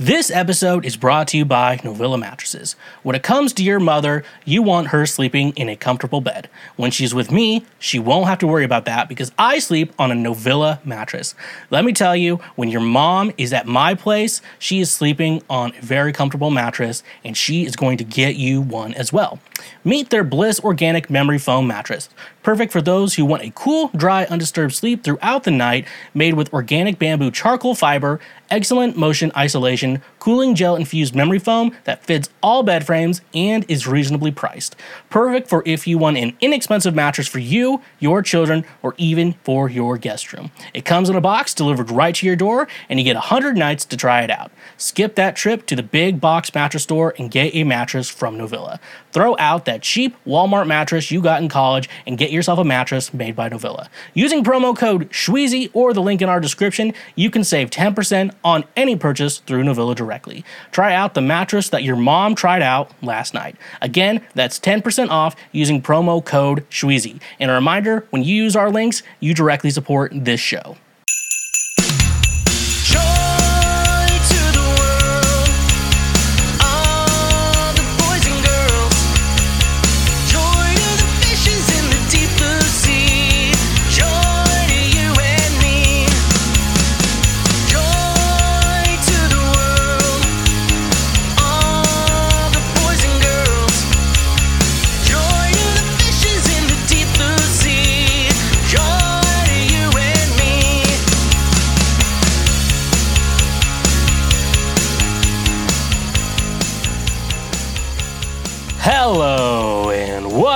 This episode is brought to you by Novilla Mattresses. When it comes to your mother, you want her sleeping in a comfortable bed. When she's with me, she won't have to worry about that because I sleep on a Novilla mattress. Let me tell you, when your mom is at my place, she is sleeping on a very comfortable mattress and she is going to get you one as well. Meet their Bliss Organic Memory Foam Mattress. Perfect for those who want a cool, dry, undisturbed sleep throughout the night, made with organic bamboo charcoal fiber, excellent motion isolation, cooling gel infused memory foam that fits all bed frames and is reasonably priced. Perfect for if you want an inexpensive mattress for you, your children, or even for your guest room. It comes in a box delivered right to your door, and you get 100 nights to try it out. Skip that trip to the big box mattress store and get a mattress from Novilla. Throw out that cheap Walmart mattress you got in college and get yourself a mattress made by Novilla. Using promo code SHWEEZY or the link in our description, you can save 10% on any purchase through Novilla directly. Try out the mattress that your mom tried out last night. Again, that's 10% off using promo code SHWEEZY. And a reminder when you use our links, you directly support this show.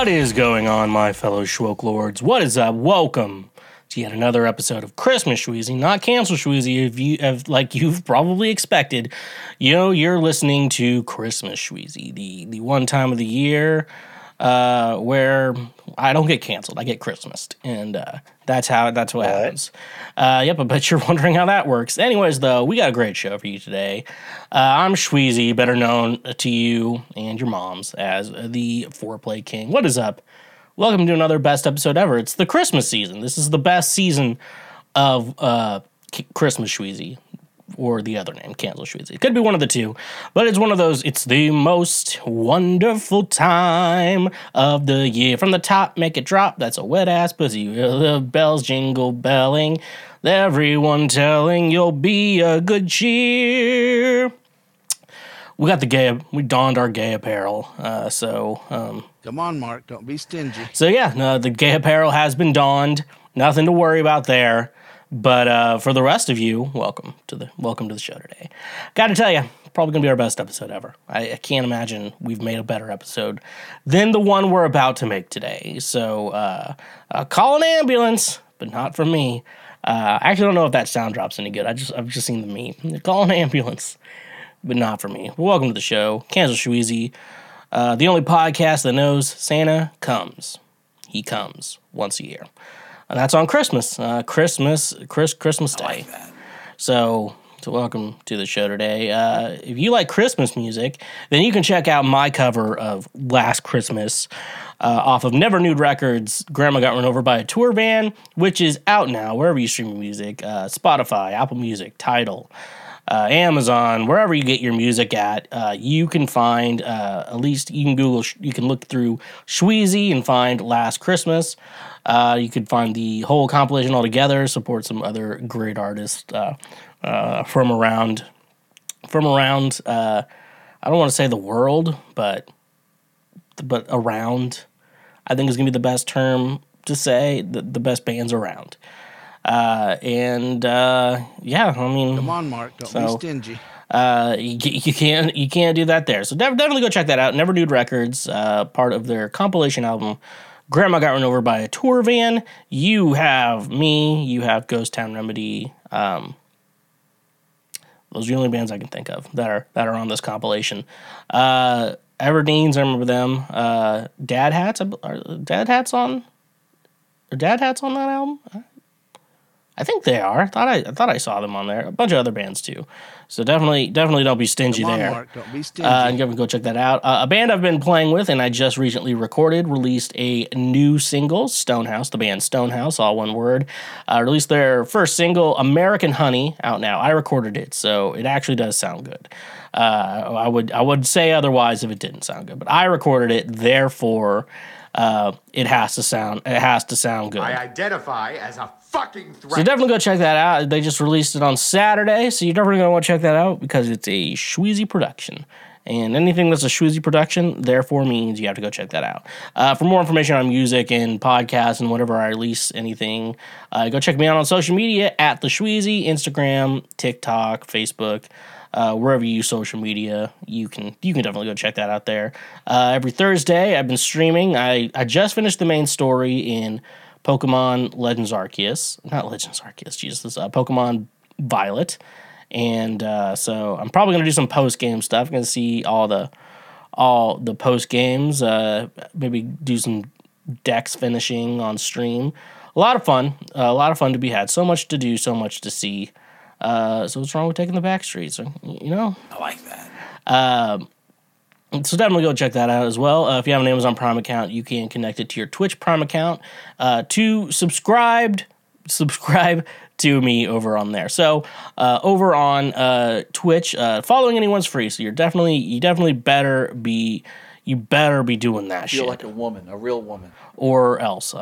What is going on, my fellow Schwoke Lords? What is up? Welcome to yet another episode of Christmas Schweezy, not cancel Schweezy, if you like you've probably expected. You know, you're listening to Christmas Schweezy, the the one time of the year uh, where I don't get canceled, I get Christmased, and uh, that's how that's what, happens. Uh, yep, I bet you're wondering how that works. Anyways, though, we got a great show for you today. Uh, I'm Schweezy, better known to you and your moms as the Foreplay King. What is up? Welcome to another best episode ever. It's the Christmas season. This is the best season of uh, Christmas Schweezy, or the other name, Cancel Schweezy. It could be one of the two, but it's one of those. It's the most wonderful time of the year. From the top, make it drop. That's a wet ass pussy. The bells jingle belling. Everyone telling you'll be a good cheer. We got the gay. We donned our gay apparel. Uh, so um, Come on, Mark. Don't be stingy. so yeah, no, the gay apparel has been donned. Nothing to worry about there. But uh, for the rest of you, welcome to the welcome to the show today. Got to tell you, probably gonna be our best episode ever. I, I can't imagine we've made a better episode than the one we're about to make today. So uh, uh, call an ambulance, but not for me. Uh, I actually don't know if that sound drop's any good. I just I've just seen the meme. Call an ambulance, but not for me. Welcome to the show, Kansas Shweezy, uh, the only podcast that knows Santa comes. He comes once a year, and that's on Christmas. Uh, Christmas, Chris, Christmas Day. So, so welcome to the show today. Uh, if you like Christmas music, then you can check out my cover of Last Christmas uh, off of Never Nude Records. Grandma got run over by a tour van, which is out now wherever you stream music: uh, Spotify, Apple Music, Tidal. Uh, Amazon, wherever you get your music at, uh, you can find uh, at least you can Google, you can look through Shweezy and find Last Christmas. Uh, you could find the whole compilation all together. Support some other great artists uh, uh, from around from around. I don't want to say the world, but but around. I think is gonna be the best term to say. The, the best bands around. Uh, and uh, yeah, I mean, Come on, Mark. Don't So- be stingy. uh, you, you can't you can't do that there. So def- definitely go check that out. Never Nude Records, uh, part of their compilation album. Grandma got run over by a tour van. You have me. You have Ghost Town Remedy. Um, those are the only bands I can think of that are that are on this compilation. Uh, Everdeens, I remember them. Uh, Dad Hats, are Dad Hats on? Are Dad Hats on that album? I think they are. I thought I, I thought I saw them on there. A bunch of other bands too. So definitely, definitely don't be stingy Come on, there. Mark. Don't be stingy. Uh, and go, go check that out. Uh, a band I've been playing with and I just recently recorded released a new single, Stonehouse, the band Stonehouse, all one word. Uh, released their first single, American Honey, out now. I recorded it, so it actually does sound good. Uh, I would I would say otherwise if it didn't sound good, but I recorded it, therefore uh, it has to sound it has to sound good. I identify as a fucking threat. So definitely go check that out. They just released it on Saturday, so you're definitely gonna want to check that out because it's a Schweezy production. And anything that's a Schweezy production, therefore means you have to go check that out. Uh, for more information on music and podcasts and whatever I release anything, uh, go check me out on social media at the Schweezy, Instagram, TikTok, Facebook. Uh, wherever you use social media, you can you can definitely go check that out there. Uh, every Thursday, I've been streaming. I, I just finished the main story in Pokemon Legends Arceus, not Legends Arceus, Jesus, uh, Pokemon Violet, and uh, so I'm probably gonna do some post game stuff. I'm gonna see all the all the post games. Uh, maybe do some decks finishing on stream. A lot of fun, a lot of fun to be had. So much to do, so much to see. Uh, so what's wrong with taking the back streets? You know, I like that. So definitely go check that out as well. Uh, if you have an Amazon Prime account, you can connect it to your Twitch Prime account uh, to subscribed subscribe to me over on there. So uh, over on uh, Twitch, uh, following anyone's free. So you're definitely you definitely better be you better be doing that Feel shit like a woman, a real woman. or else.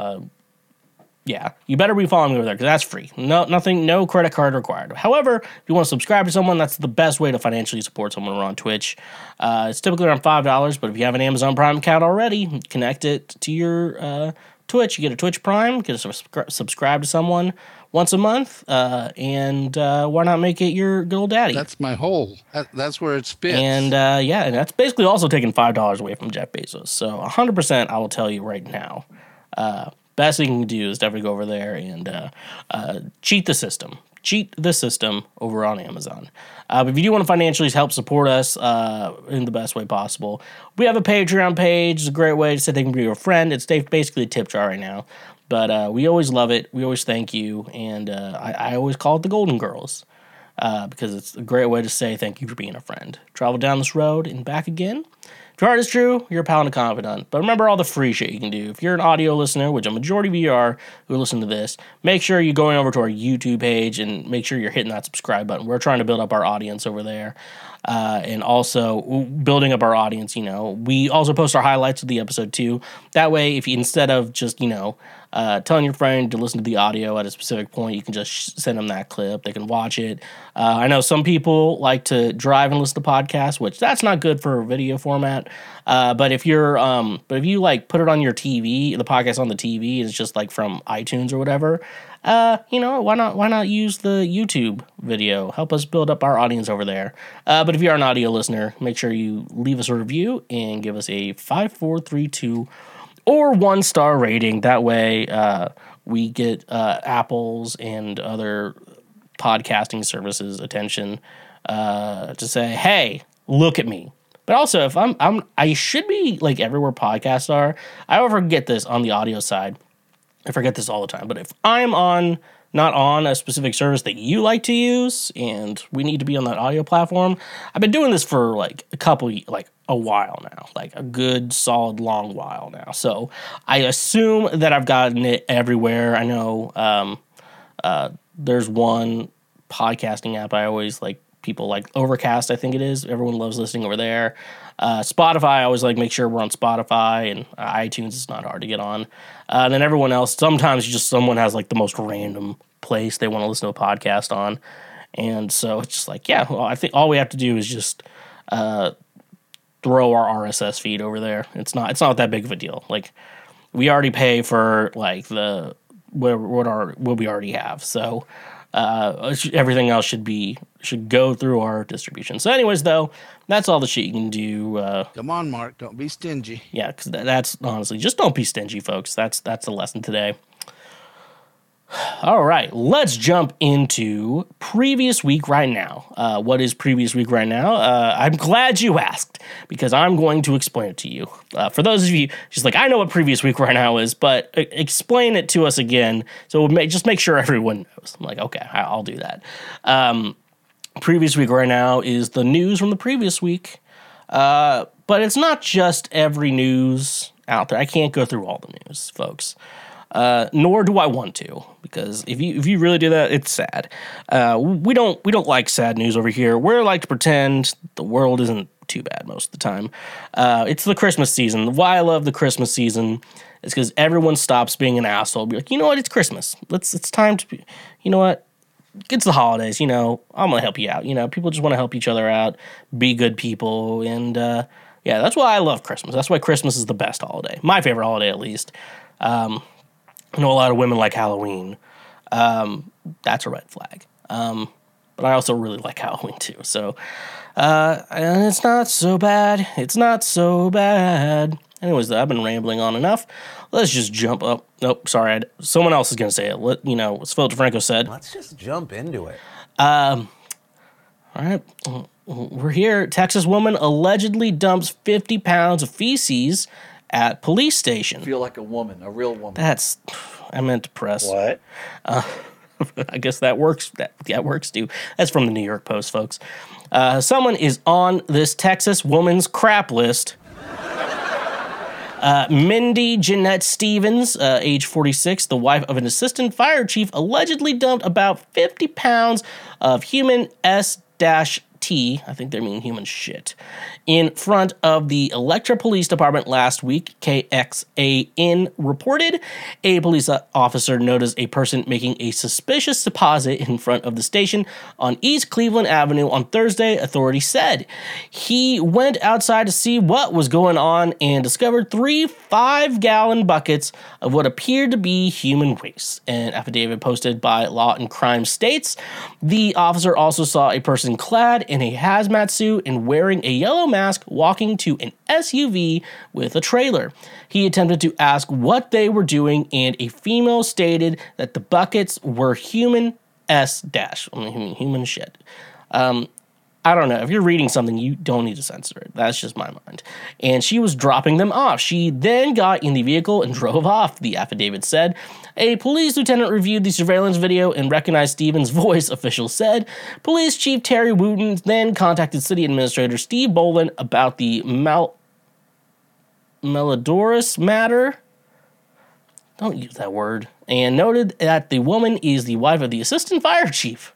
Uh, yeah, you better be following me over there because that's free. No, nothing, no credit card required. However, if you want to subscribe to someone, that's the best way to financially support someone on Twitch. Uh, it's typically around five dollars, but if you have an Amazon Prime account already, connect it to your uh, Twitch. You get a Twitch Prime, get a subscri- subscribe to someone once a month, uh, and uh, why not make it your good old daddy? That's my hole. That, that's where it spits. And uh, yeah, and that's basically also taking five dollars away from Jeff Bezos. So hundred percent, I will tell you right now. Best thing you can do is definitely go over there and uh, uh, cheat the system. Cheat the system over on Amazon. Uh, if you do want to financially help support us uh, in the best way possible, we have a Patreon page. It's a great way to say they can be your friend. It's basically a tip jar right now. But uh, we always love it. We always thank you. And uh, I, I always call it the Golden Girls uh, because it's a great way to say thank you for being a friend. Travel down this road and back again. If your heart is true, you're a pal and a confidant. But remember all the free shit you can do. If you're an audio listener, which a majority of you are who listen to this, make sure you're going over to our YouTube page and make sure you're hitting that subscribe button. We're trying to build up our audience over there. Uh, and also building up our audience, you know, we also post our highlights of the episode too. That way, if you instead of just, you know, uh, telling your friend to listen to the audio at a specific point, you can just send them that clip. They can watch it. Uh, I know some people like to drive and listen to podcasts, which that's not good for video format. Uh, but if you're, um, but if you like put it on your TV, the podcast on the TV is just like from iTunes or whatever. Uh, you know, why not? Why not use the YouTube video? Help us build up our audience over there. Uh, but if you're an audio listener, make sure you leave us a review and give us a five, four, three, two or one star rating. That way, uh, we get uh, Apple's and other podcasting services attention uh, to say, "Hey, look at me." But also, if I'm, I'm, I should be like everywhere podcasts are. I forget this on the audio side. I forget this all the time. But if I'm on, not on a specific service that you like to use, and we need to be on that audio platform, I've been doing this for like a couple, like a while now, like a good solid long while now. So I assume that I've gotten it everywhere. I know um, uh, there's one podcasting app I always like people like Overcast, I think it is. Everyone loves listening over there. Uh, Spotify, I always like make sure we're on Spotify and uh, iTunes. It's not hard to get on. Uh, and then everyone else, sometimes just someone has like the most random place they want to listen to a podcast on, and so it's just like, yeah, well, I think all we have to do is just uh, throw our RSS feed over there. It's not it's not that big of a deal. Like we already pay for like the what what our what we already have. So uh, everything else should be should go through our distribution. So, anyways, though, that's all the shit you can do. Uh, Come on, Mark. Don't be stingy. yeah, because that's honestly just don't be stingy, folks. That's that's the lesson today. All right, let's jump into previous week right now. Uh, what is previous week right now? Uh, I'm glad you asked because I'm going to explain it to you. Uh, for those of you, just like I know what previous week right now is, but uh, explain it to us again. So ma- just make sure everyone knows. I'm like, okay, I'll do that. Um, previous week right now is the news from the previous week, uh, but it's not just every news out there. I can't go through all the news, folks uh, nor do I want to because if you if you really do that, it's sad. Uh, we don't we don't like sad news over here. We're like to pretend the world isn't too bad most of the time. Uh, it's the Christmas season. Why I love the Christmas season is because everyone stops being an asshole. Be like, you know what? It's Christmas. Let's it's time to be. You know what? It's the holidays. You know, I'm gonna help you out. You know, people just want to help each other out, be good people, and uh, yeah, that's why I love Christmas. That's why Christmas is the best holiday. My favorite holiday, at least. Um, I know a lot of women like Halloween. Um, that's a red flag. Um, but I also really like Halloween too. So, uh, and it's not so bad. It's not so bad. Anyways, I've been rambling on enough. Let's just jump up. Nope, sorry. I'd, someone else is going to say it. Let, you know, as Phil DeFranco said. Let's just jump into it. Um. All right, we're here. Texas woman allegedly dumps 50 pounds of feces at police station. Feel like a woman, a real woman. That's, I meant to press. What? I guess that works. That, that works too. That's from the New York Post, folks. Uh, someone is on this Texas woman's crap list. Uh, Mindy Jeanette Stevens, uh, age 46, the wife of an assistant fire chief, allegedly dumped about 50 pounds of human S I think they're mean human shit, in front of the Electra Police Department last week. KXAN reported a police officer noticed a person making a suspicious deposit in front of the station on East Cleveland Avenue on Thursday, authorities said. He went outside to see what was going on and discovered three five gallon buckets of what appeared to be human waste. An affidavit posted by Law and Crime states the officer also saw a person clad in a hazmat suit and wearing a yellow mask walking to an SUV with a trailer. He attempted to ask what they were doing, and a female stated that the buckets were human S dash, I mean, human shit. Um, I don't know. If you're reading something, you don't need to censor it. That's just my mind. And she was dropping them off. She then got in the vehicle and drove off, the affidavit said. A police lieutenant reviewed the surveillance video and recognized Stevens' voice, officials said. Police Chief Terry Wooten then contacted City Administrator Steve Bolin about the Mal- Melodorus matter. Don't use that word. And noted that the woman is the wife of the assistant fire chief.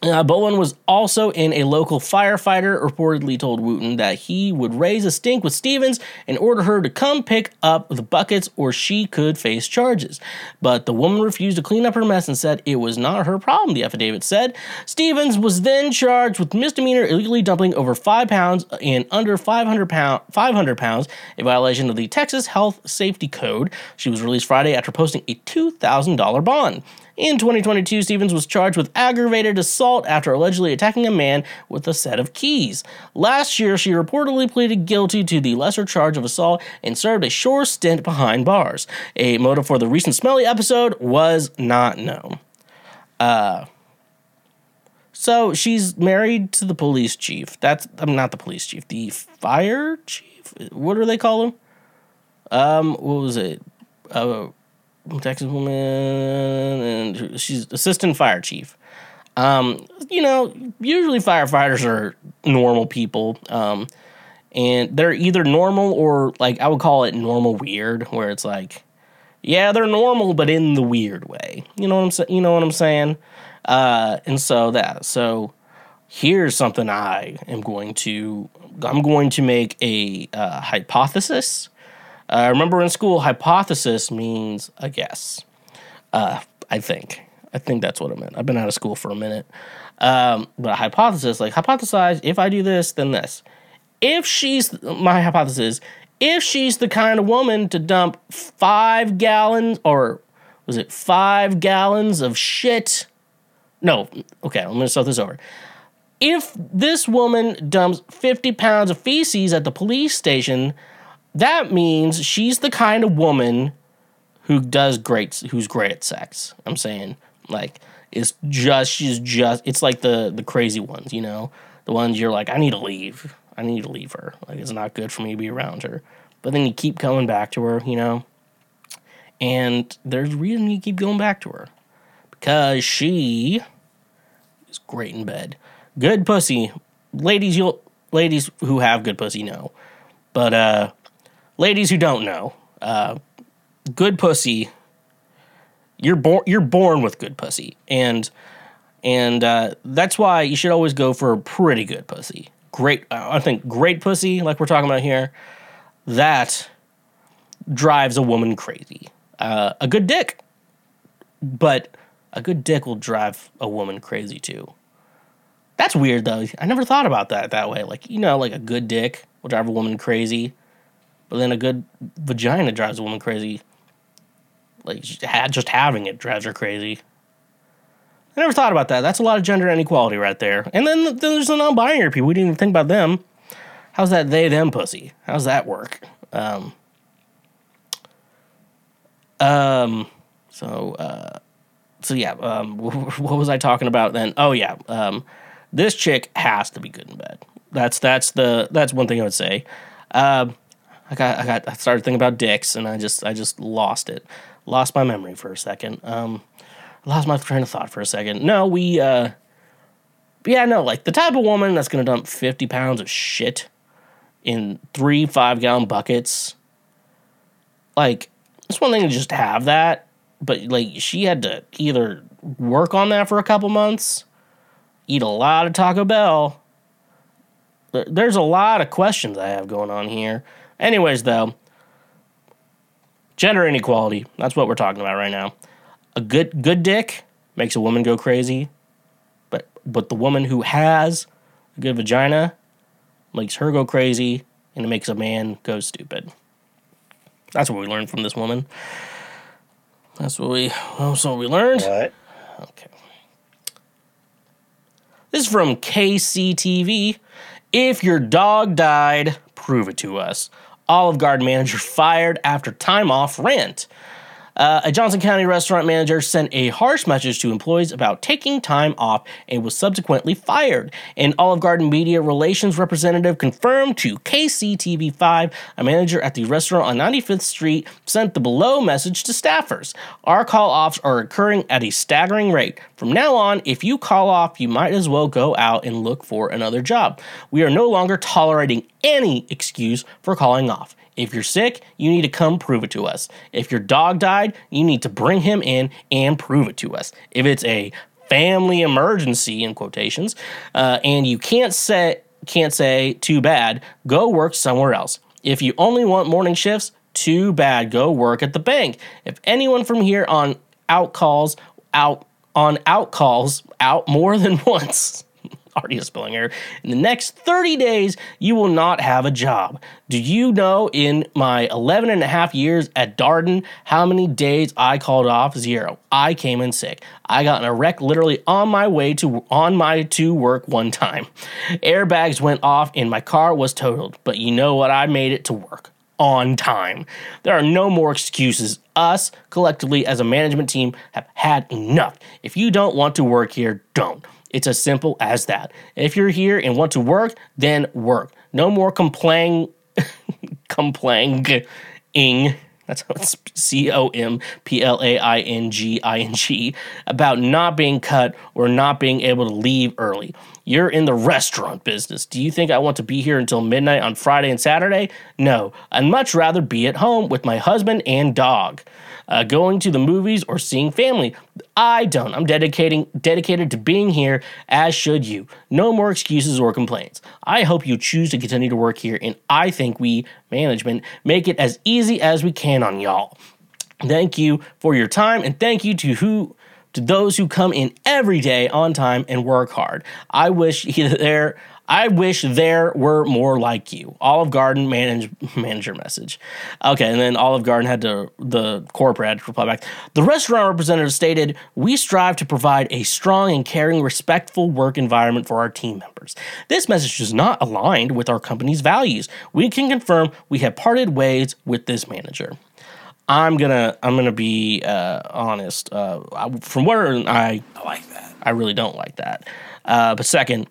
Uh, Bowen was also in a local firefighter, reportedly told Wooten that he would raise a stink with Stevens and order her to come pick up the buckets or she could face charges. But the woman refused to clean up her mess and said it was not her problem, the affidavit said. Stevens was then charged with misdemeanor illegally dumping over five pounds and under 500, pound, 500 pounds, a violation of the Texas Health Safety Code. She was released Friday after posting a $2,000 bond. In 2022, Stevens was charged with aggravated assault after allegedly attacking a man with a set of keys. Last year, she reportedly pleaded guilty to the lesser charge of assault and served a short stint behind bars. A motive for the recent Smelly episode was not known. Uh, so she's married to the police chief. That's I'm not the police chief, the fire chief. What do they call him? Um, what was it? Uh, Texas woman, and she's assistant fire chief. Um, you know, usually firefighters are normal people, um, and they're either normal or like I would call it normal weird, where it's like, yeah, they're normal, but in the weird way. You know what I'm saying? You know what I'm saying? Uh, and so that so here's something I am going to I'm going to make a uh, hypothesis. Uh, remember in school, hypothesis means a guess. Uh, I think. I think that's what it meant. I've been out of school for a minute. Um, but a hypothesis, like hypothesize, if I do this, then this. If she's, my hypothesis, if she's the kind of woman to dump five gallons, or was it five gallons of shit? No, okay, I'm gonna start this over. If this woman dumps 50 pounds of feces at the police station, that means she's the kind of woman who does great, who's great at sex. I'm saying like it's just she's just it's like the the crazy ones, you know, the ones you're like I need to leave, I need to leave her. Like it's not good for me to be around her, but then you keep coming back to her, you know, and there's reason you keep going back to her. Because she is great in bed, good pussy. Ladies, you'll ladies who have good pussy know, but uh, ladies who don't know, uh, good pussy you're born you're born with good pussy. And and uh, that's why you should always go for a pretty good pussy. Great i think great pussy like we're talking about here that drives a woman crazy. Uh, a good dick. But a good dick will drive a woman crazy too. That's weird though. I never thought about that that way. Like you know like a good dick will drive a woman crazy but then a good vagina drives a woman crazy like just having it drives her crazy. I never thought about that. That's a lot of gender inequality right there. And then, then there's the non-binary people. We didn't even think about them. How's that they them pussy? How's that work? Um. Um. So. Uh. So yeah. Um. What was I talking about then? Oh yeah. Um. This chick has to be good in bed. That's that's the that's one thing I would say. Um. I got I got I started thinking about dicks and I just I just lost it lost my memory for a second. Um, lost my train of thought for a second. No, we, uh, yeah, no, like the type of woman that's gonna dump 50 pounds of shit in three five gallon buckets. Like, it's one thing to just have that, but like, she had to either work on that for a couple months, eat a lot of Taco Bell. There's a lot of questions I have going on here. Anyways, though, gender inequality. That's what we're talking about right now. A good good dick makes a woman go crazy, but but the woman who has a good vagina makes her go crazy, and it makes a man go stupid. That's what we learned from this woman. That's what we. That's what we learned. What? Okay. This is from KCTV. If your dog died, prove it to us. Olive Garden manager fired after time off rant. Uh, a Johnson County restaurant manager sent a harsh message to employees about taking time off and was subsequently fired. An Olive Garden media relations representative confirmed to KCTV5 a manager at the restaurant on 95th Street sent the below message to staffers. Our call offs are occurring at a staggering rate. From now on, if you call off, you might as well go out and look for another job. We are no longer tolerating any excuse for calling off. If you're sick, you need to come prove it to us. If your dog died, you need to bring him in and prove it to us. If it's a family emergency in quotations, uh, and you can't say can't say too bad, go work somewhere else. If you only want morning shifts, too bad, go work at the bank. If anyone from here on out calls out on out calls out more than once already a spelling. In the next 30 days, you will not have a job. Do you know in my 11 and a half years at Darden how many days I called off? Zero. I came in sick. I got in a wreck literally on my way to on my to work one time. Airbags went off and my car was totaled. But you know what? I made it to work on time. There are no more excuses. Us, collectively, as a management team, have had enough. If you don't want to work here, don't. It's as simple as that. If you're here and want to work, then work. No more complaining, complaining. That's how it's C O M P L A I N G I N G about not being cut or not being able to leave early. You're in the restaurant business. Do you think I want to be here until midnight on Friday and Saturday? No. I'd much rather be at home with my husband and dog, uh, going to the movies or seeing family. I don't. I'm dedicating dedicated to being here, as should you. No more excuses or complaints. I hope you choose to continue to work here, and I think we, management, make it as easy as we can on y'all. Thank you for your time, and thank you to who to those who come in every day on time and work hard. I wish either there I wish there were more like you. Olive Garden manage, manager message. Okay, and then Olive Garden had to the corporate had to reply back. The restaurant representative stated, "We strive to provide a strong and caring, respectful work environment for our team members. This message is not aligned with our company's values. We can confirm we have parted ways with this manager." I'm gonna I'm gonna be uh, honest. Uh, I, from where I I like that. I really don't like that. Uh, but second,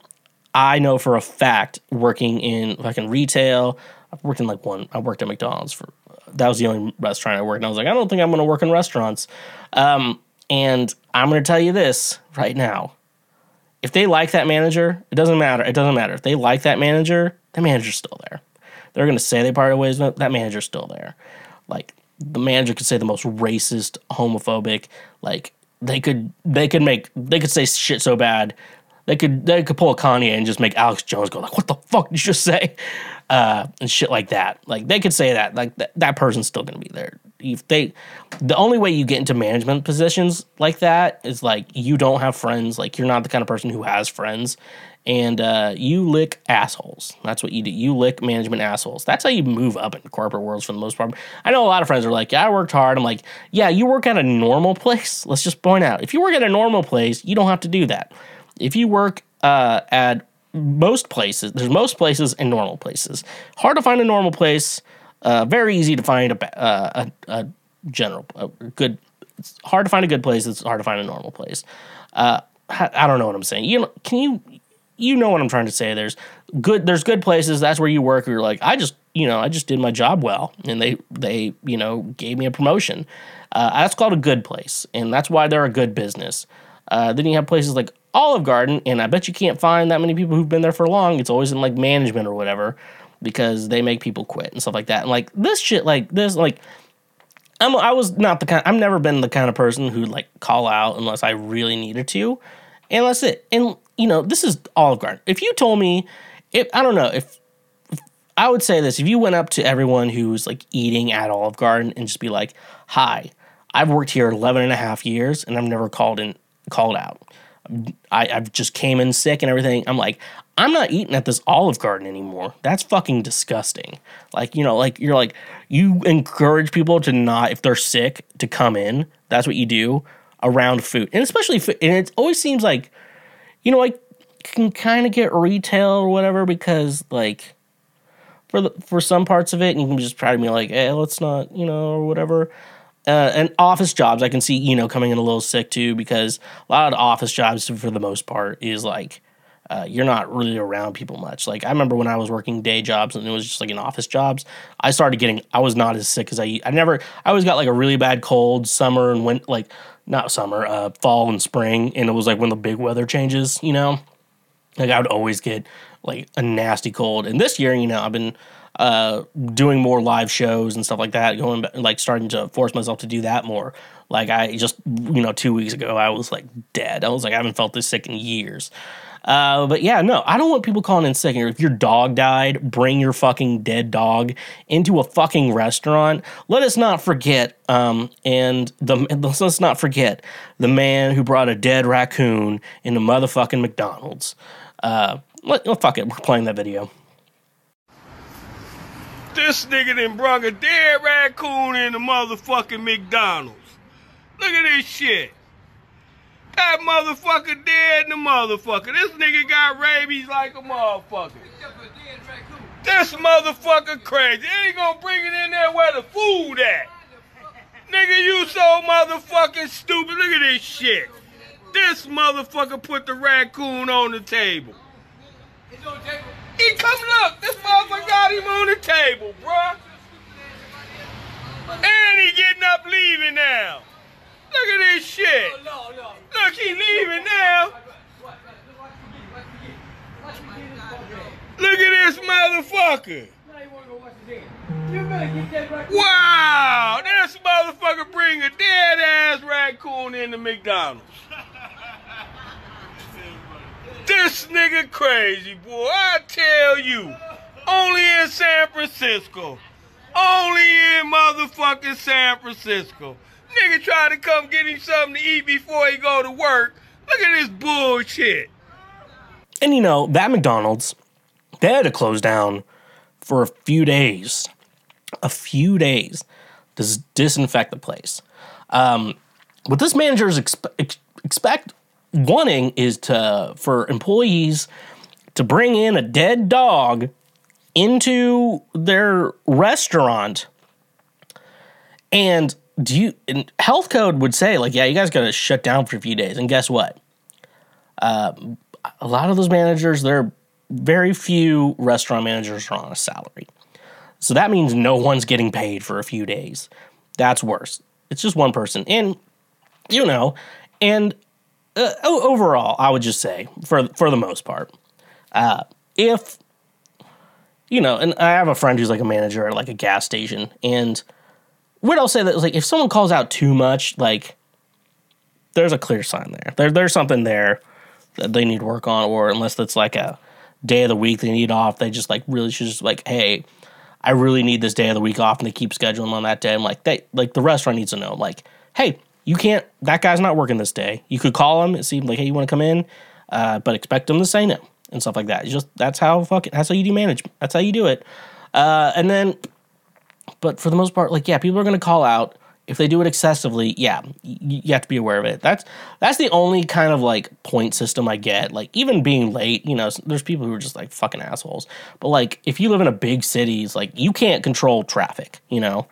I know for a fact working in fucking retail. I've worked in like one. I worked at McDonald's for. That was the only restaurant I worked. And I was like, I don't think I'm going to work in restaurants. Um, and I'm going to tell you this right now. If they like that manager, it doesn't matter. It doesn't matter. If they like that manager, that manager's still there. They're going to say they parted ways, but that manager's still there. Like the manager could say the most racist, homophobic. Like they could, they could make, they could say shit so bad, they could, they could pull a Kanye and just make Alex Jones go like, "What the fuck did you just say?" Uh, and shit like that. Like they could say that. Like th- that person's still to be there. If they, the only way you get into management positions like that is like you don't have friends. Like you're not the kind of person who has friends, and uh, you lick assholes. That's what you do. You lick management assholes. That's how you move up in corporate worlds for the most part. I know a lot of friends are like, "Yeah, I worked hard." I'm like, "Yeah, you work at a normal place." Let's just point out, if you work at a normal place, you don't have to do that. If you work uh, at most places, there's most places and normal places. Hard to find a normal place. Uh, very easy to find a, uh, a, a general, a good. It's hard to find a good place. It's hard to find a normal place. Uh, I, don't know what I'm saying. You know, can you? You know what I'm trying to say. There's good. There's good places. That's where you work. Where you're like, I just, you know, I just did my job well, and they, they, you know, gave me a promotion. Uh, that's called a good place, and that's why they're a good business. Uh, then you have places like Olive Garden, and I bet you can't find that many people who've been there for long. It's always in like management or whatever because they make people quit and stuff like that. And like this shit, like this, like I'm, I was not the kind. I've never been the kind of person who like call out unless I really needed to, and that's it. And you know, this is Olive Garden. If you told me, if I don't know if. if I would say this if you went up to everyone who's like eating at Olive Garden and just be like, "Hi, I've worked here 11 and a half years and I've never called in called out. I, I've just came in sick and everything. I'm like, I'm not eating at this Olive Garden anymore. That's fucking disgusting. Like, you know, like you're like, you encourage people to not, if they're sick, to come in. That's what you do around food. And especially, food. and it always seems like, you know, I can kind of get retail or whatever because, like, for the, for some parts of it, and you can just try to be like, hey, let's not, you know, or whatever uh, and office jobs I can see you know coming in a little sick too because a lot of office jobs for the most part is like uh, you're not really around people much. Like I remember when I was working day jobs and it was just like in office jobs, I started getting I was not as sick as I I never I always got like a really bad cold summer and went like not summer uh, fall and spring and it was like when the big weather changes you know like I would always get like a nasty cold and this year you know I've been uh, doing more live shows and stuff like that, going like starting to force myself to do that more. Like I just you know two weeks ago I was like dead. I was like I haven't felt this sick in years. Uh, but yeah, no, I don't want people calling in sick. If your dog died, bring your fucking dead dog into a fucking restaurant. Let us not forget, um, and the let's not forget the man who brought a dead raccoon into motherfucking McDonald's. Uh, let, oh, fuck it, we're playing that video. This nigga done brung a dead raccoon in the motherfucking McDonald's. Look at this shit. That motherfucker dead in the motherfucker. This nigga got rabies like a motherfucker. This motherfucker crazy. They ain't gonna bring it in there where the food at. Nigga, you so motherfucking stupid. Look at this shit. This motherfucker put the raccoon on the table. He come look, this motherfucker got him on the table, bruh. And he getting up leaving now. Look at this shit. Look, he leaving now. Look at this motherfucker. Wow, this motherfucker bring a dead ass raccoon into McDonald's. This nigga crazy, boy. I tell you. Only in San Francisco. Only in motherfucking San Francisco. Nigga trying to come get him something to eat before he go to work. Look at this bullshit. And you know, that McDonald's, they had to close down for a few days. A few days to disinfect the place. Um, what this manager is expe- ex- expect wanting is to for employees to bring in a dead dog into their restaurant And do you and health code would say like, yeah, you guys got to shut down for a few days. And guess what? Uh, a lot of those managers, they're very few restaurant managers are on a salary. So that means no one's getting paid for a few days. That's worse. It's just one person. And you know, and uh, overall, I would just say for for the most part, uh, if you know, and I have a friend who's like a manager at like a gas station, and what I'll say that is like if someone calls out too much, like there's a clear sign there. There there's something there that they need to work on, or unless that's like a day of the week they need off, they just like really should just like, hey, I really need this day of the week off, and they keep scheduling on that day. I'm like, they like the restaurant needs to know, I'm like, hey, you can't. That guy's not working this day. You could call him it seemed like, hey, you want to come in, uh, but expect him to say no and stuff like that. Just that's how fucking that's how you do management. That's how you do it. Uh, and then, but for the most part, like, yeah, people are gonna call out if they do it excessively. Yeah, you, you have to be aware of it. That's that's the only kind of like point system I get. Like even being late, you know, there's people who are just like fucking assholes. But like if you live in a big city, it's like you can't control traffic. You know,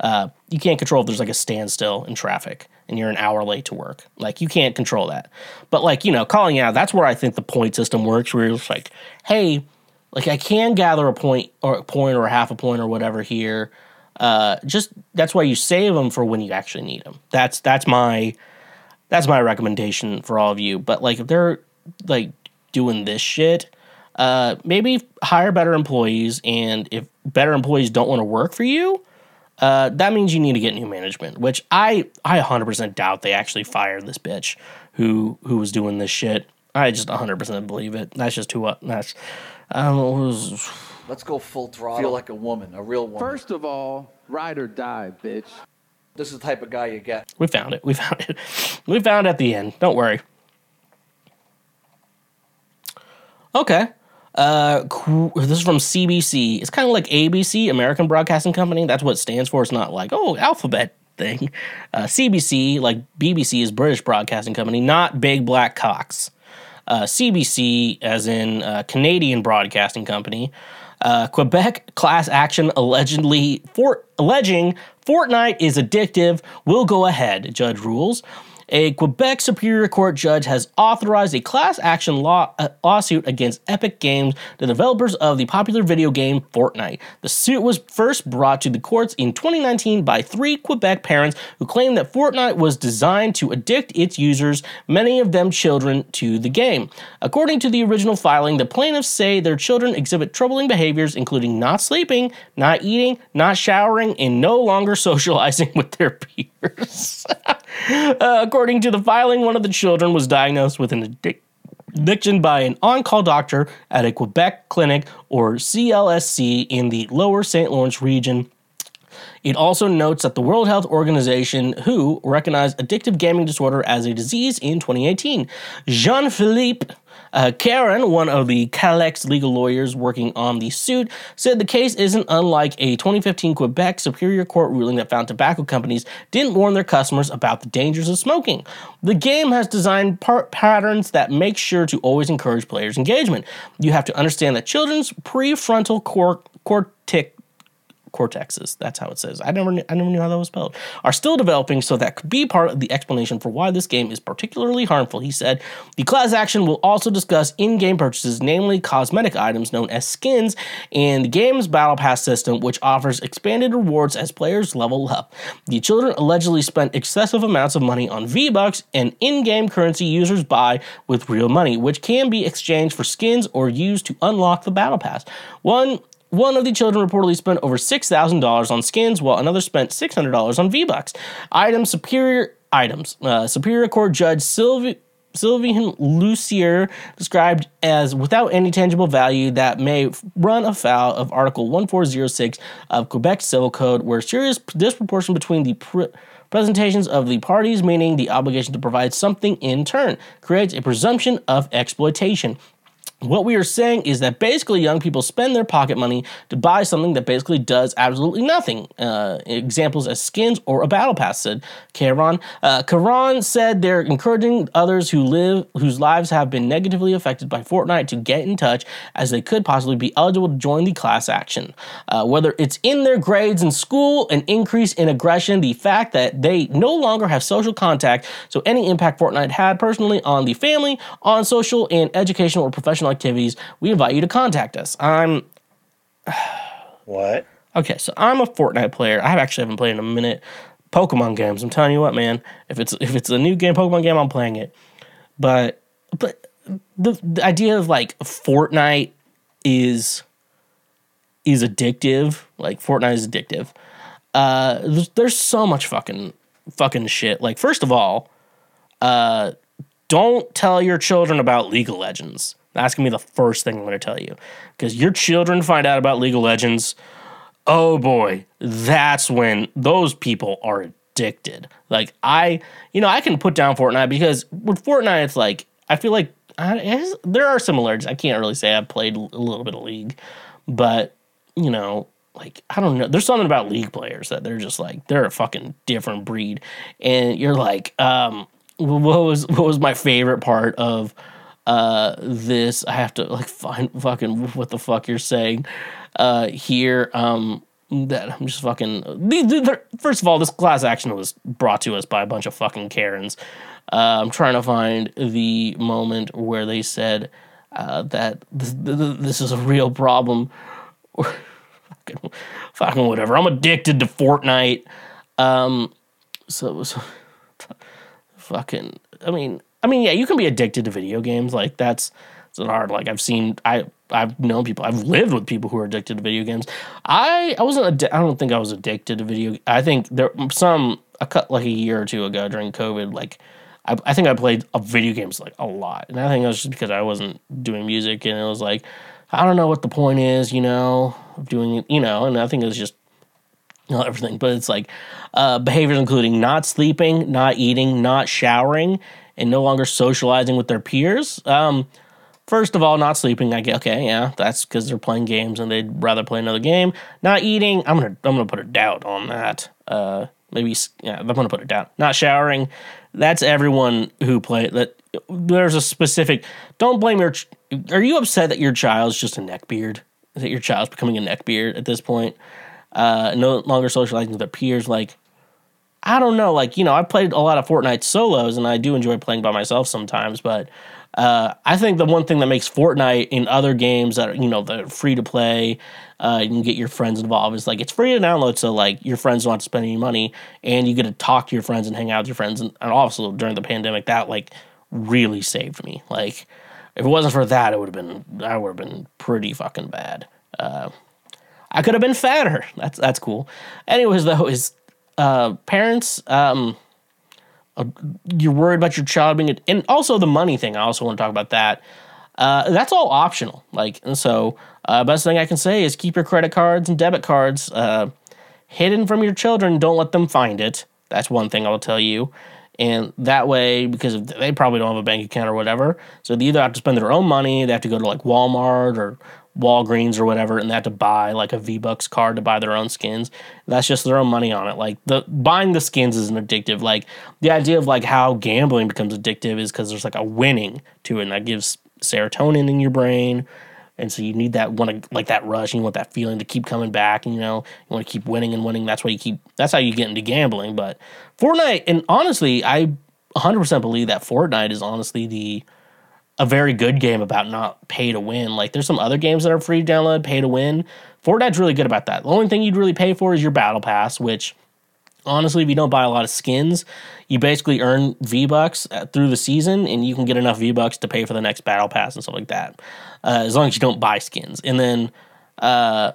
uh, you can't control if there's like a standstill in traffic and you're an hour late to work. Like you can't control that. But like, you know, calling out, that's where I think the point system works where it's like, hey, like I can gather a point or a point or a half a point or whatever here. Uh, just that's why you save them for when you actually need them. That's that's my that's my recommendation for all of you. But like if they're like doing this shit, uh, maybe hire better employees. And if better employees don't want to work for you, uh, that means you need to get new management. Which I I 100% doubt they actually fired this bitch who who was doing this shit. I just 100% believe it. That's just who. uh, That's um, it was, Let's go full throttle. Feel like a woman, a real woman. First of all, ride or die, bitch. this is the type of guy you get. we found it. We found it. We found it at the end. Don't worry. Okay. Uh, this is from CBC. It's kind of like ABC, American Broadcasting Company. That's what it stands for. It's not like oh alphabet thing. Uh, CBC, like BBC, is British Broadcasting Company, not Big Black Cox. Uh, CBC, as in uh, Canadian Broadcasting Company. Uh, Quebec class action allegedly for alleging Fortnite is addictive will go ahead. Judge rules. A Quebec Superior Court judge has authorized a class action law, uh, lawsuit against Epic Games, the developers of the popular video game Fortnite. The suit was first brought to the courts in 2019 by three Quebec parents who claimed that Fortnite was designed to addict its users, many of them children, to the game. According to the original filing, the plaintiffs say their children exhibit troubling behaviors, including not sleeping, not eating, not showering, and no longer socializing with their peers. Uh, according to the filing, one of the children was diagnosed with an addic- addiction by an on call doctor at a Quebec clinic or CLSC in the lower St. Lawrence region. It also notes that the World Health Organization, WHO, recognized addictive gaming disorder as a disease in 2018. Jean Philippe uh, Caron, one of the Calex legal lawyers working on the suit, said the case isn't unlike a 2015 Quebec Superior Court ruling that found tobacco companies didn't warn their customers about the dangers of smoking. The game has designed patterns that make sure to always encourage players' engagement. You have to understand that children's prefrontal cor- cortex cortexes. That's how it says. I never, I never knew how that was spelled. Are still developing, so that could be part of the explanation for why this game is particularly harmful. He said the class action will also discuss in-game purchases, namely cosmetic items known as skins, and the game's battle pass system, which offers expanded rewards as players level up. The children allegedly spent excessive amounts of money on V-Bucks and in-game currency users buy with real money, which can be exchanged for skins or used to unlock the battle pass. One one of the children reportedly spent over $6,000 on skins, while another spent $600 on V-Bucks. Items superior items. Uh, Superior Court Judge Sylvie Lussier described as without any tangible value that may run afoul of Article 1406 of Quebec Civil Code, where serious disproportion between the pr- presentations of the parties, meaning the obligation to provide something in turn, creates a presumption of exploitation. What we are saying is that basically young people spend their pocket money to buy something that basically does absolutely nothing. Uh, examples as skins or a battle pass, said Caron. Uh, Caron said they're encouraging others who live whose lives have been negatively affected by Fortnite to get in touch as they could possibly be eligible to join the class action. Uh, whether it's in their grades in school, an increase in aggression, the fact that they no longer have social contact, so any impact Fortnite had personally on the family, on social and educational or professional activities, we invite you to contact us. I'm What? okay, so I'm a Fortnite player. I actually haven't played in a minute. Pokemon games. I'm telling you what, man. If it's if it's a new game, Pokemon game, I'm playing it. But but the the idea of like Fortnite is is addictive. Like Fortnite is addictive. Uh, there's, there's so much fucking fucking shit. Like first of all, uh, don't tell your children about League of Legends. That's gonna be the first thing I'm gonna tell you, because your children find out about League of Legends. Oh boy, that's when those people are addicted. Like I, you know, I can put down Fortnite because with Fortnite, it's like I feel like I, has- there are similarities. I can't really say I've played a little bit of League, but you know, like I don't know. There's something about League players that they're just like they're a fucking different breed, and you're like, um, what was what was my favorite part of uh this? I have to like find fucking what the fuck you're saying uh here. Um, that I'm just fucking. First of all, this class action was brought to us by a bunch of fucking Karens. Uh, I'm trying to find the moment where they said uh, that this, this is a real problem. fucking, fucking whatever. I'm addicted to Fortnite. Um, so, so fucking. I mean, I mean, yeah, you can be addicted to video games. Like that's it's hard. Like I've seen, I I've known people. I've lived with people who are addicted to video games. I I wasn't. I don't think I was addicted to video. I think there some a cut like a year or two ago during COVID. Like I, I think I played video games like a lot, and I think it was just because I wasn't doing music, and it was like I don't know what the point is, you know, of doing it, you know, and I think it was just not everything, but it's like uh, behaviors including not sleeping, not eating, not showering, and no longer socializing with their peers. Um, first of all, not sleeping. I get okay, yeah, that's because they're playing games and they'd rather play another game. Not eating. I'm gonna I'm gonna put a doubt on that. Uh, maybe yeah, I'm gonna put a doubt. Not showering. That's everyone who play that. There's a specific. Don't blame your. Are you upset that your child's just a neckbeard? That your child's becoming a neckbeard at this point? uh, no longer socializing with their peers. Like, I don't know. Like, you know, I played a lot of Fortnite solos, and I do enjoy playing by myself sometimes. But uh, I think the one thing that makes Fortnite in other games that are, you know, they're free to play, uh, you can get your friends involved. Is like it's free to download, so like your friends don't have to spend any money, and you get to talk to your friends and hang out with your friends. And, and also during the pandemic, that like really saved me. Like, if it wasn't for that, it would have been I would have been pretty fucking bad. Uh, I could have been fatter. That's that's cool. Anyways, though, is uh, parents, um, uh, you're worried about your child being, and also the money thing. I also want to talk about that. Uh, that's all optional. Like, and so uh, best thing I can say is keep your credit cards and debit cards uh, hidden from your children. Don't let them find it. That's one thing I will tell you. And that way, because they probably don't have a bank account or whatever, so they either have to spend their own money, they have to go to like Walmart or Walgreens or whatever, and they had to buy like a V Bucks card to buy their own skins. That's just their own money on it. Like the buying the skins is an addictive. Like the idea of like how gambling becomes addictive is because there's like a winning to it, and that gives serotonin in your brain. And so you need that to like that rush, And you want that feeling to keep coming back, and you know, you want to keep winning and winning. That's why you keep that's how you get into gambling. But Fortnite, and honestly, I 100% believe that Fortnite is honestly the a very good game about not pay to win. Like there's some other games that are free to download, pay to win. Fortnite's really good about that. The only thing you'd really pay for is your battle pass, which honestly, if you don't buy a lot of skins, you basically earn V bucks uh, through the season, and you can get enough V bucks to pay for the next battle pass and stuff like that. Uh, as long as you don't buy skins, and then uh,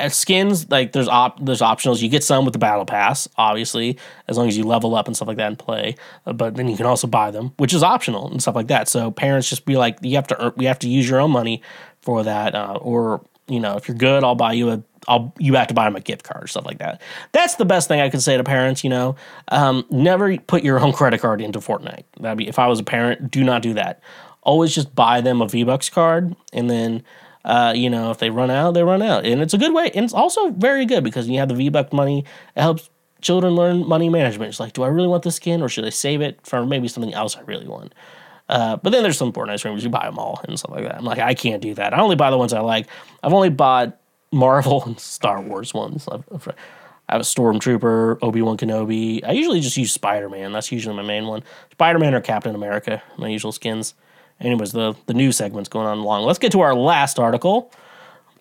at skins like there's op there's optionals. You get some with the battle pass, obviously, as long as you level up and stuff like that and play. Uh, but then you can also buy them, which is optional and stuff like that. So parents just be like, you have to we have to use your own money for that, uh, or you know, if you're good, I'll buy you a. I'll you have to buy them a gift card or stuff like that. That's the best thing I can say to parents. You know, um, never put your own credit card into Fortnite. That'd be if I was a parent, do not do that. always just buy them a V Bucks card, and then uh, you know if they run out, they run out, and it's a good way, and it's also very good because you have the V Buck money. It helps children learn money management. It's like, do I really want this skin, or should I save it for maybe something else I really want? Uh, but then there's some Fortnite streamers you buy them all and stuff like that. I'm like, I can't do that. I only buy the ones I like. I've only bought Marvel and Star Wars ones. I have a Stormtrooper, Obi Wan Kenobi. I usually just use Spider Man. That's usually my main one. Spider Man or Captain America, my usual skins. Anyways, the the news segment's going on long. Let's get to our last article.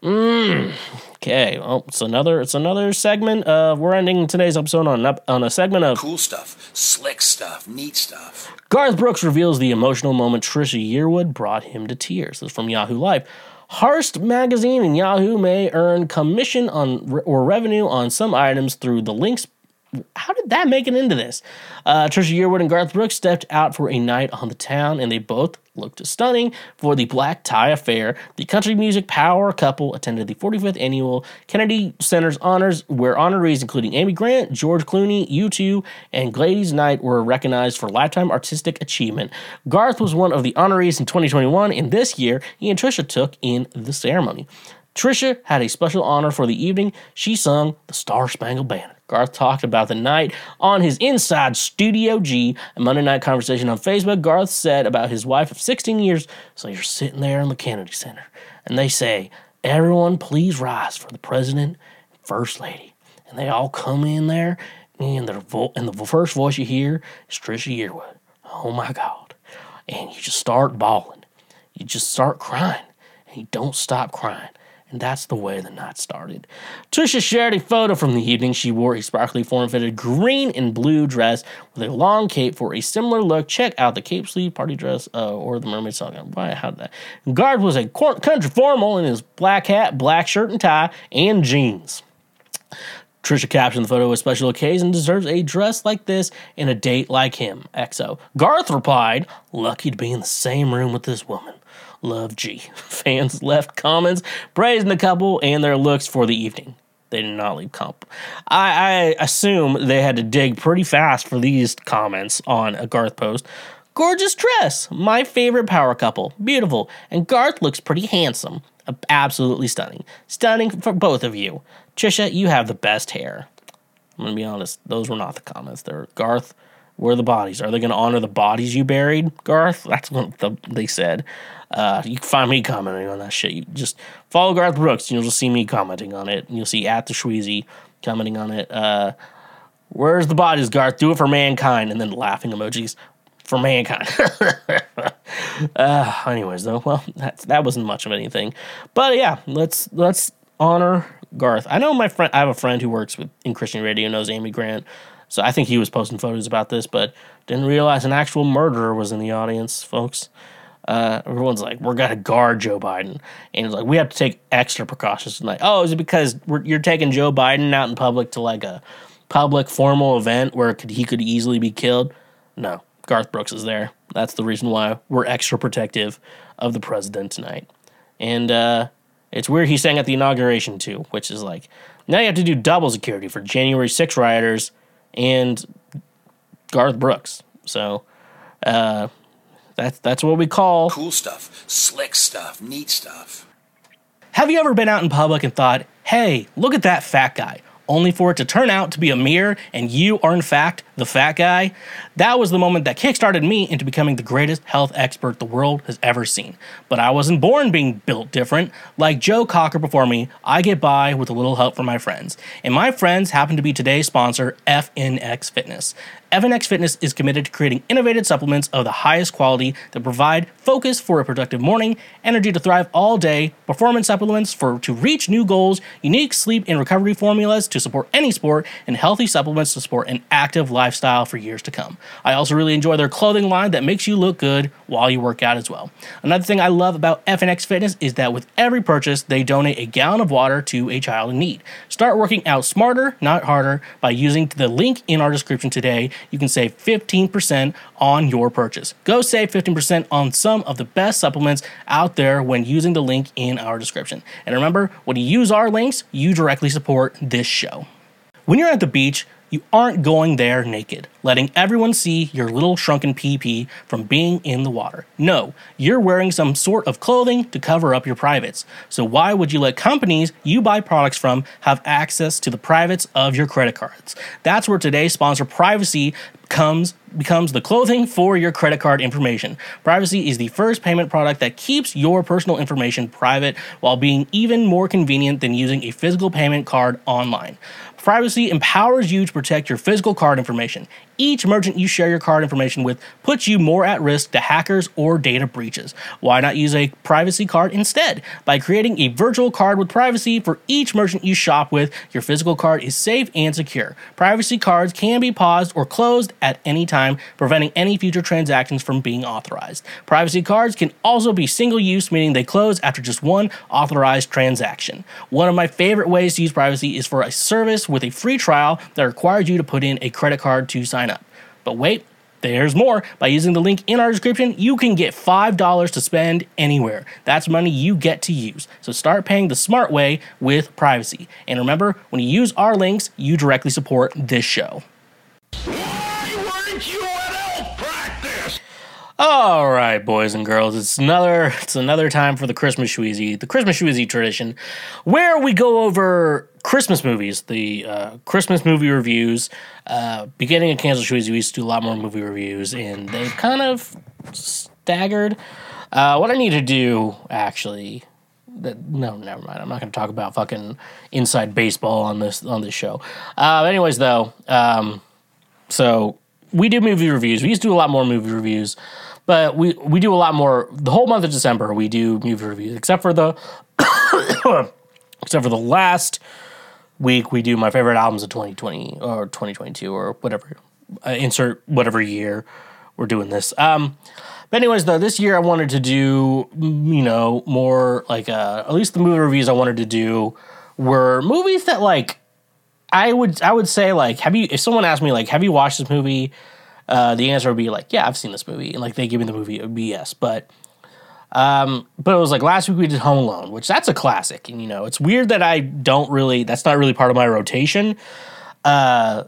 Mm, okay, well, it's another it's another segment of we're ending today's episode on up on a segment of Cool stuff, slick stuff, neat stuff. Garth Brooks reveals the emotional moment Trisha Yearwood brought him to tears. This is from Yahoo Live. Hearst Magazine and Yahoo may earn commission on or revenue on some items through the links. How did that make it into this? Uh, Trisha Yearwood and Garth Brooks stepped out for a night on the town, and they both looked stunning for the black tie affair. The country music power couple attended the 45th annual Kennedy Center's honors, where honorees including Amy Grant, George Clooney, U2, and Gladys Knight were recognized for lifetime artistic achievement. Garth was one of the honorees in 2021, and this year he and Trisha took in the ceremony. Trisha had a special honor for the evening. She sung the Star Spangled Banner. Garth talked about the night on his Inside Studio G, a Monday night conversation on Facebook. Garth said about his wife of 16 years. So you're sitting there in the Kennedy Center, and they say, Everyone, please rise for the president and first lady. And they all come in there, and, their vo- and the first voice you hear is Trisha Yearwood. Oh my God. And you just start bawling. You just start crying, and you don't stop crying. And that's the way the night started. Trisha shared a photo from the evening. She wore a sparkly form fitted green and blue dress with a long cape for a similar look. Check out the cape sleeve party dress uh, or the mermaid song. Why, how did that? Garth was a country formal in his black hat, black shirt and tie, and jeans. Trisha captioned the photo a special occasion deserves a dress like this and a date like him. XO. Garth replied, Lucky to be in the same room with this woman. Love G. Fans left comments praising the couple and their looks for the evening. They did not leave comp. I, I assume they had to dig pretty fast for these comments on a Garth post. Gorgeous dress. My favorite power couple. Beautiful. And Garth looks pretty handsome. Absolutely stunning. Stunning for both of you. Trisha, you have the best hair. I'm gonna be honest, those were not the comments. They're Garth, where are the bodies? Are they gonna honor the bodies you buried, Garth? That's what the, they said. Uh, you can find me commenting on that shit. You just follow Garth Brooks, and you'll just see me commenting on it. And you'll see at the Schweezy commenting on it. Uh, where's the bodies, Garth? Do it for mankind, and then laughing emojis for mankind. uh, anyways, though, well, that that wasn't much of anything, but yeah, let's let's honor Garth. I know my friend. I have a friend who works with in Christian radio, knows Amy Grant, so I think he was posting photos about this, but didn't realize an actual murderer was in the audience, folks. Uh, everyone's like, we're gonna guard Joe Biden, and it's like we have to take extra precautions tonight. Oh, is it because you're taking Joe Biden out in public to like a public formal event where could, he could easily be killed? No, Garth Brooks is there. That's the reason why we're extra protective of the president tonight. And uh, it's weird he sang at the inauguration too, which is like now you have to do double security for January 6 rioters and Garth Brooks. So uh, that's that's what we call Cool stuff, slick stuff, neat stuff. Have you ever been out in public and thought, hey, look at that fat guy? Only for it to turn out to be a mirror and you are, in fact, the fat guy? That was the moment that kickstarted me into becoming the greatest health expert the world has ever seen. But I wasn't born being built different. Like Joe Cocker before me, I get by with a little help from my friends. And my friends happen to be today's sponsor, FNX Fitness. FNX Fitness is committed to creating innovative supplements of the highest quality that provide focus for a productive morning, energy to thrive all day, performance supplements for to reach new goals, unique sleep and recovery formulas to support any sport, and healthy supplements to support an active lifestyle for years to come. I also really enjoy their clothing line that makes you look good while you work out as well. Another thing I love about FNX Fitness is that with every purchase, they donate a gallon of water to a child in need. Start working out smarter, not harder, by using the link in our description today. You can save 15% on your purchase. Go save 15% on some of the best supplements out there when using the link in our description. And remember, when you use our links, you directly support this show. When you're at the beach, you aren't going there naked, letting everyone see your little shrunken PP from being in the water. No, you're wearing some sort of clothing to cover up your privates. So why would you let companies you buy products from have access to the privates of your credit cards? That's where today's sponsor, Privacy, comes becomes the clothing for your credit card information. Privacy is the first payment product that keeps your personal information private while being even more convenient than using a physical payment card online. Privacy empowers you to protect your physical card information. Each merchant you share your card information with puts you more at risk to hackers or data breaches. Why not use a privacy card instead? By creating a virtual card with privacy for each merchant you shop with, your physical card is safe and secure. Privacy cards can be paused or closed at any time, preventing any future transactions from being authorized. Privacy cards can also be single use, meaning they close after just one authorized transaction. One of my favorite ways to use privacy is for a service with a free trial that requires you to put in a credit card to sign up. But wait, there's more. By using the link in our description, you can get $5 to spend anywhere. That's money you get to use. So start paying the smart way with privacy. And remember, when you use our links, you directly support this show. All right, boys and girls, it's another it's another time for the Christmas Shweezy, the Christmas Shweezy tradition, where we go over Christmas movies, the uh, Christmas movie reviews. Uh, beginning of Cancel Shweezy, we used to do a lot more movie reviews, and they've kind of staggered. Uh, what I need to do, actually, that no, never mind. I'm not going to talk about fucking inside baseball on this on this show. Uh, anyways, though, um, so we do movie reviews. We used to do a lot more movie reviews, but we we do a lot more. The whole month of December, we do movie reviews, except for the except for the last week. We do my favorite albums of 2020 or 2022 or whatever. Uh, insert whatever year we're doing this. Um, but anyways, though, this year I wanted to do you know more like uh, at least the movie reviews I wanted to do were movies that like I would I would say like have you if someone asked me like have you watched this movie? Uh, the answer would be like yeah I've seen this movie. And like they give me the movie it would be yes. But um but it was like last week we did Home Alone which that's a classic. And you know it's weird that I don't really that's not really part of my rotation. Uh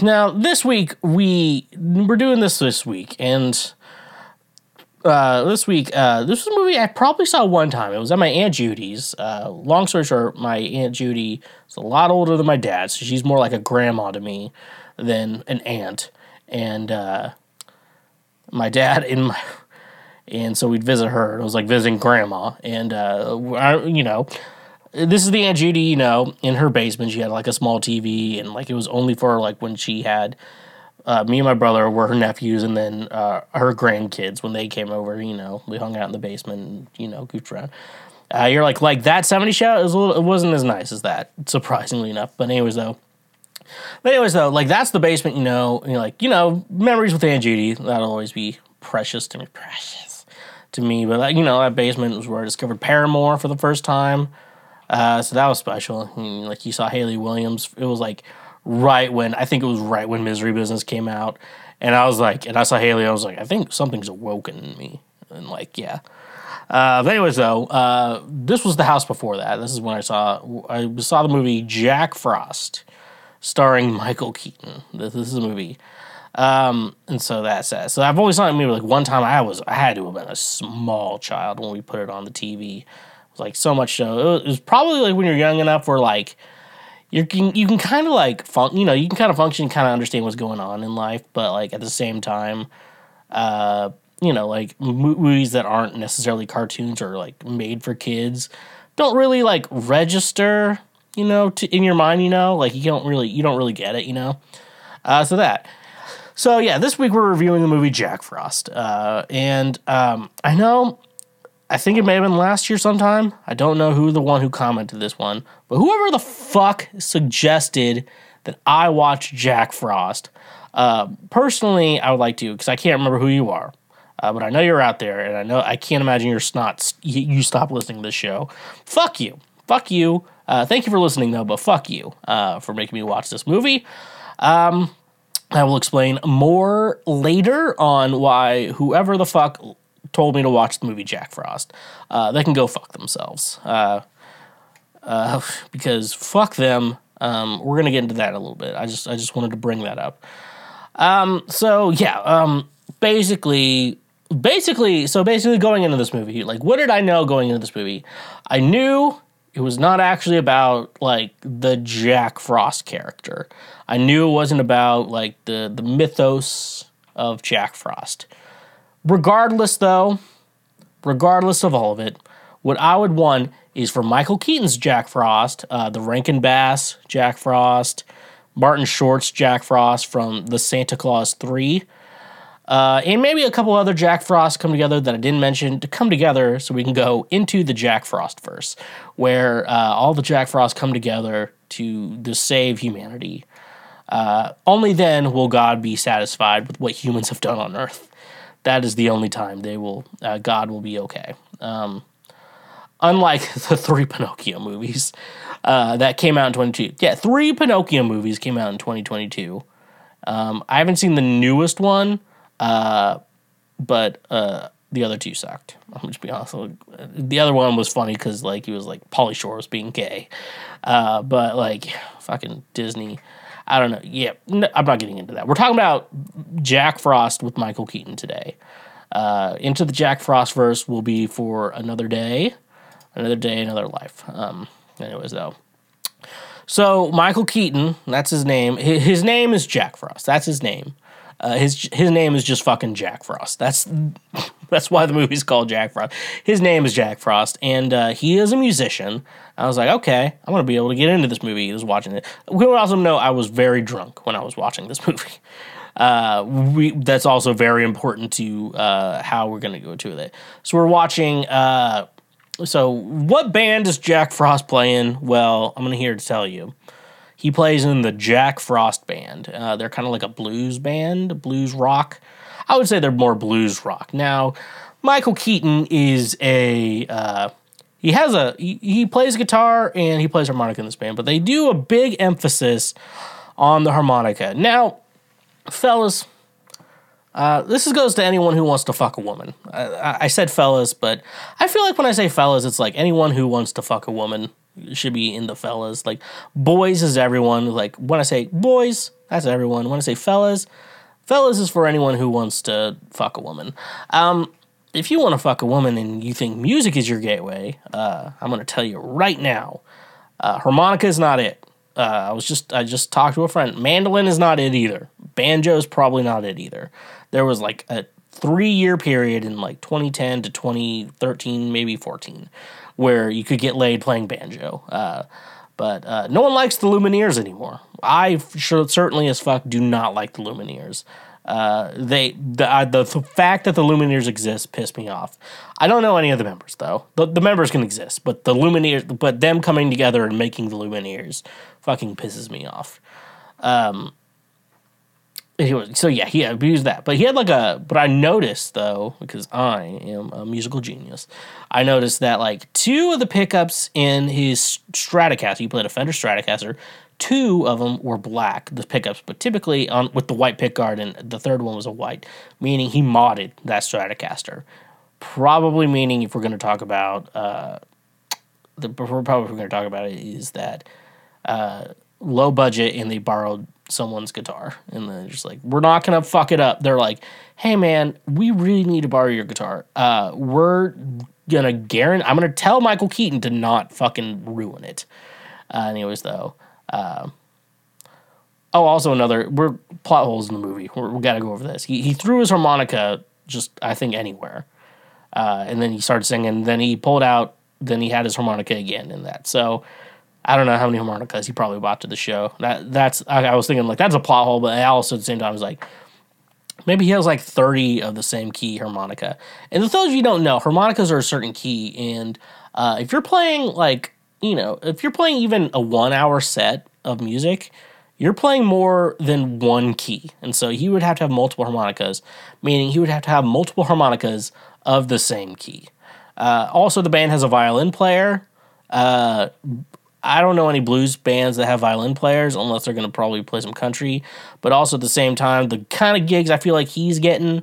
now this week we we're doing this this week. And uh, this week, uh, this was a movie I probably saw one time. It was at my Aunt Judy's. Uh, long story short, my Aunt Judy is a lot older than my dad, so she's more like a grandma to me than an aunt. And uh, my dad and my and so we'd visit her. It was like visiting grandma, and uh, I, you know, this is the Aunt Judy. You know, in her basement, she had like a small TV, and like it was only for like when she had uh, me and my brother were her nephews, and then uh, her grandkids when they came over. You know, we hung out in the basement, and, you know, goofed around. Uh, you're like like that '70s show. It was little, it wasn't as nice as that, surprisingly enough. But anyways, though. But anyways, though, like that's the basement, you know. And you're like, you know, memories with Aunt Judy. That'll always be precious to me. Precious to me. But like, you know, that basement was where I discovered Paramore for the first time. Uh, so that was special. Like you saw Hayley Williams. It was like right when I think it was right when Misery Business came out, and I was like, and I saw Hayley. I was like, I think something's awoken in me, and like, yeah. Uh, but anyways, though, uh, this was the house before that. This is when I saw I saw the movie Jack Frost, starring Michael Keaton. This, this is a movie. Um, and so that's that. So I've saw it maybe like one time. I was I had to have been a small child when we put it on the TV. It was like so much so. It was, it was probably like when you're young enough where like you can you can kind of like fun, you know you can kind of function, kind of understand what's going on in life, but like at the same time, uh, you know, like mo- movies that aren't necessarily cartoons or like made for kids don't really like register, you know, to, in your mind, you know, like you don't really you don't really get it, you know. Uh, so that. So yeah, this week we're reviewing the movie Jack Frost, uh, and um, I know I think it may have been last year sometime. I don't know who the one who commented this one, but whoever the fuck suggested that I watch Jack Frost. Uh, personally, I would like to because I can't remember who you are, uh, but I know you're out there, and I know I can't imagine you're not you, you stop listening to this show. Fuck you, fuck you. Uh, thank you for listening though, but fuck you uh, for making me watch this movie. Um, I will explain more later on why whoever the fuck told me to watch the movie Jack Frost. Uh, they can go fuck themselves. Uh, uh, because fuck them. Um, we're gonna get into that a little bit. I just I just wanted to bring that up. Um, so yeah, um, basically, basically, so basically, going into this movie, like, what did I know going into this movie? I knew it was not actually about like the Jack Frost character. I knew it wasn't about like the the mythos of Jack Frost. Regardless, though, regardless of all of it, what I would want is for Michael Keaton's Jack Frost, uh, the Rankin Bass Jack Frost, Martin Short's Jack Frost from the Santa Claus 3, uh, and maybe a couple other Jack Frost come together that I didn't mention to come together so we can go into the Jack Frost verse, where uh, all the Jack Frost come together to, to save humanity. Uh, only then will God be satisfied with what humans have done on Earth. That is the only time they will uh, God will be okay. Um, unlike the three Pinocchio movies uh, that came out in 22. Yeah, three Pinocchio movies came out in 2022. Um, I haven't seen the newest one, uh, but uh, the other two sucked. I'm just be honest. The other one was funny because like he was like Pauly Shore was being gay, uh, but like fucking Disney. I don't know. Yeah, no, I'm not getting into that. We're talking about Jack Frost with Michael Keaton today. Uh, into the Jack Frost verse will be for another day, another day, another life. Um, anyways, though. So Michael Keaton, that's his name. His, his name is Jack Frost. That's his name. Uh, his his name is just fucking Jack Frost. That's that's why the movie's called Jack Frost. His name is Jack Frost, and uh, he is a musician. I was like, okay, I'm gonna be able to get into this movie. Was watching it. We also know I was very drunk when I was watching this movie. Uh, we that's also very important to uh, how we're gonna go to it. So we're watching. Uh, so what band is Jack Frost playing? Well, I'm gonna here to tell you. He plays in the Jack Frost Band. Uh, they're kind of like a blues band, blues rock. I would say they're more blues rock. Now, Michael Keaton is a uh, he has a he, he plays guitar and he plays harmonica in this band, but they do a big emphasis on the harmonica. Now, fellas, uh, this goes to anyone who wants to fuck a woman. I, I said fellas, but I feel like when I say fellas, it's like anyone who wants to fuck a woman should be in the fellas. Like boys is everyone. Like when I say boys, that's everyone. When I say fellas, fellas is for anyone who wants to fuck a woman. Um, if you want to fuck a woman and you think music is your gateway, uh, I'm gonna tell you right now, uh, harmonica is not it. Uh, I was just I just talked to a friend. Mandolin is not it either. Banjo is probably not it either. There was like a three year period in like 2010 to 2013, maybe 14, where you could get laid playing banjo. Uh, but uh, no one likes the Lumineers anymore. I sure, certainly as fuck do not like the Lumineers. Uh, they the, uh, the the fact that the Lumineers exist pissed me off. I don't know any of the members though. The, the members can exist, but the Lumineers, but them coming together and making the Lumineers, fucking pisses me off. Um. Anyway, so yeah, he abused that, but he had like a. But I noticed though, because I am a musical genius, I noticed that like two of the pickups in his Stratocaster, he played a Fender Stratocaster. Two of them were black, the pickups, but typically on with the white pickguard, and the third one was a white, meaning he modded that Stratocaster. Probably meaning if we're going to talk about uh, the probably if we're going to talk about it is that uh, low budget and they borrowed someone's guitar. And they're just like we're not gonna fuck it up. They're like hey man we really need to borrow your guitar. Uh we're gonna guarantee i'm gonna tell michael keaton to not fucking ruin it. Uh, anyways though uh, oh also another we're plot holes in the movie. We're, we gotta go over this. He, he threw his harmonica just i think anywhere. Uh, and then he started singing. Then he pulled out then he had his harmonica again in that. So I don't know how many harmonicas he probably bought to the show. That that's I, I was thinking like that's a plot hole, but I also at the same time was like maybe he has like thirty of the same key harmonica. And for those of you don't know, harmonicas are a certain key, and uh, if you're playing like you know if you're playing even a one hour set of music, you're playing more than one key, and so he would have to have multiple harmonicas, meaning he would have to have multiple harmonicas of the same key. Uh, also, the band has a violin player. Uh, I don't know any blues bands that have violin players unless they're going to probably play some country. But also at the same time, the kind of gigs I feel like he's getting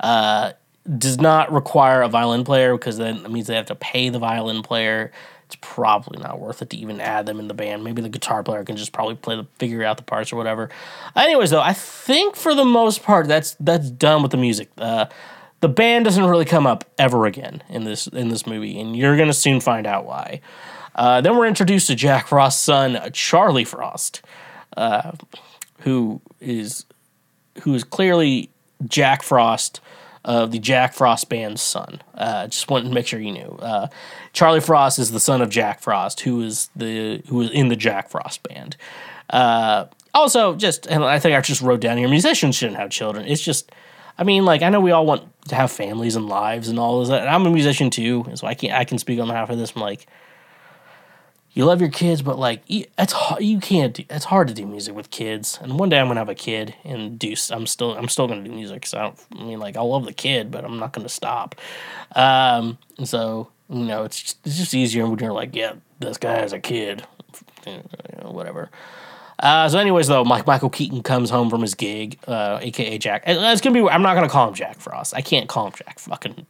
uh, does not require a violin player because then it means they have to pay the violin player it's probably not worth it to even add them in the band. Maybe the guitar player can just probably play the figure out the parts or whatever. Anyways, though, I think for the most part that's that's done with the music. Uh, the band doesn't really come up ever again in this in this movie, and you're gonna soon find out why. Uh, then we're introduced to Jack Frost's son, Charlie Frost, uh, who is who is clearly Jack Frost of the Jack Frost band's son. Uh, just wanted to make sure you knew. Uh, Charlie Frost is the son of Jack Frost, who is the who is in the Jack Frost band. Uh, also, just and I think I just wrote down here: musicians shouldn't have children. It's just, I mean, like I know we all want to have families and lives and all of that. And I'm a musician too, so I can I can speak on behalf of this. I'm like, you love your kids, but like hard, you can't do. It's hard to do music with kids. And one day I'm gonna have a kid and do. I'm still I'm still gonna do music. So I, don't, I mean, like I love the kid, but I'm not gonna stop. Um, and so you know, it's just, it's just easier when you're like, yeah, this guy has a kid, you know, whatever. Uh, so, anyways, though, Mike Michael Keaton comes home from his gig, uh, aka Jack. It's gonna be. I'm not gonna call him Jack Frost. I can't call him Jack fucking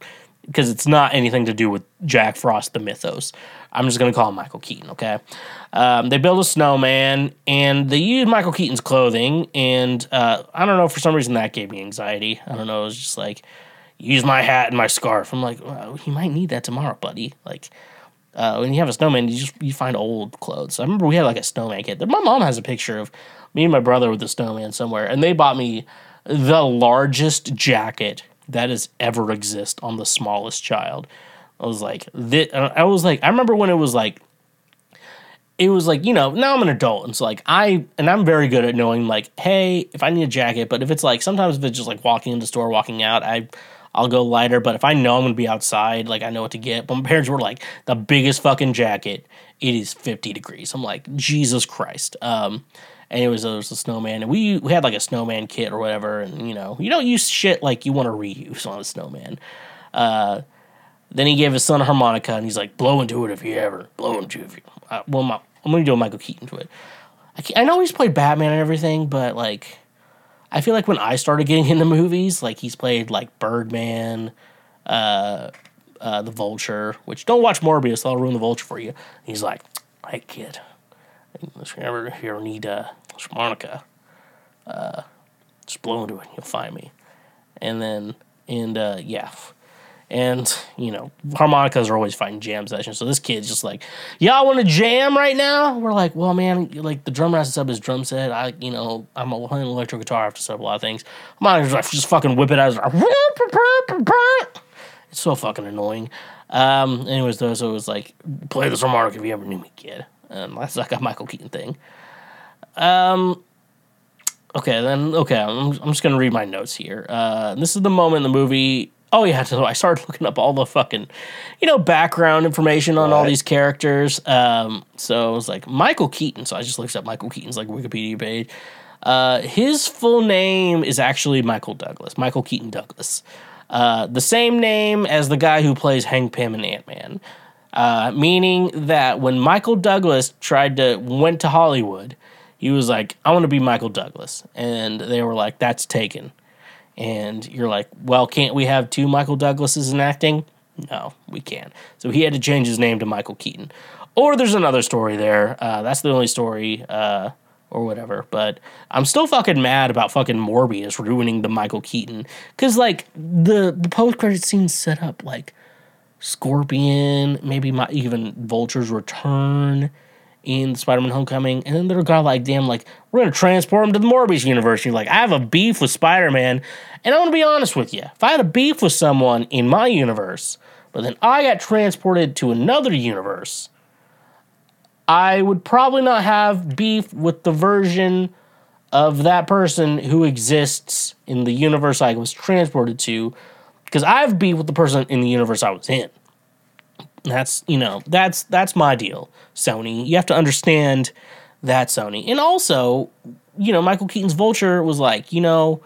because it's not anything to do with Jack Frost, the mythos. I'm just gonna call him Michael Keaton. Okay. Um, they build a snowman and they use Michael Keaton's clothing, and uh, I don't know for some reason that gave me anxiety. I don't know. It was just like use my hat and my scarf. I'm like, well, you might need that tomorrow, buddy. Like uh, when you have a snowman, you just you find old clothes. I remember we had like a snowman kit. My mom has a picture of me and my brother with the snowman somewhere, and they bought me the largest jacket that has ever exist on the smallest child. I was like, thi- I was like, I remember when it was like, it was like, you know, now I'm an adult, and so like I and I'm very good at knowing like, hey, if I need a jacket, but if it's like sometimes if it's just like walking in the store, walking out, I I'll go lighter. But if I know I'm gonna be outside, like I know what to get. But my parents were like, the biggest fucking jacket. It is 50 degrees. I'm like, Jesus Christ. Um, anyways, there was a snowman, and we we had like a snowman kit or whatever, and you know, you don't use shit like you want to reuse on a snowman. Uh, then he gave his son a harmonica, and he's like, blow into it if you ever blow into it. If you, uh, well, my, I'm gonna do a Michael Keaton to it. I, I know he's played Batman and everything, but like, I feel like when I started getting into movies, like he's played like Birdman, uh, uh, the Vulture. Which don't watch Morbius; I'll ruin the Vulture for you. He's like, hey kid, if you ever if you ever need a harmonica, uh, just blow into it, and you'll find me. And then and uh, yeah. And you know, harmonicas are always fighting jam sessions. So this kid's just like, "Y'all want to jam right now?" We're like, "Well, man, like the drummer has to set up his drum set. I, you know, I'm playing electric guitar. I have to set up a lot of things. Harmonicas like just fucking whip it out. It's so fucking annoying. Um, anyways, though, so it was like, play this harmonica if you ever knew me, kid. And that's like a Michael Keaton thing. Um, okay, then, okay, I'm, I'm just gonna read my notes here. Uh, this is the moment in the movie. Oh, yeah, so I started looking up all the fucking, you know, background information on all Right. these characters. Um, so it was like Michael Keaton. So I just looked up Michael Keaton's like Wikipedia page. Uh, his full name is actually Michael Douglas, Michael Keaton Douglas. Uh, the same name as the guy who plays Hank Pym in Ant Man. Uh, meaning that when Michael Douglas tried to went to Hollywood, he was like, "I want to be Michael Douglas," and they were like, "That's taken." And you're like, "Well, can't we have two Michael Douglases in acting?" No, we can't. So he had to change his name to Michael Keaton. Or there's another story there. Uh, that's the only story, uh, or whatever. But I'm still fucking mad about fucking Morbius ruining the Michael Keaton. Because, like, the, the post credit scene set up, like, Scorpion, maybe my, even Vulture's return in Spider-Man Homecoming, and then they're got like, damn, like we're gonna transport him to the Morbius universe. You're like, I have a beef with Spider-Man, and I want to be honest with you. If I had a beef with someone in my universe, but then I got transported to another universe, I would probably not have beef with the version of that person who exists in the universe I was transported to, because I have beef with the person in the universe I was in. That's you know that's that's my deal. Sony, you have to understand that Sony, and also you know Michael Keaton's Vulture was like you know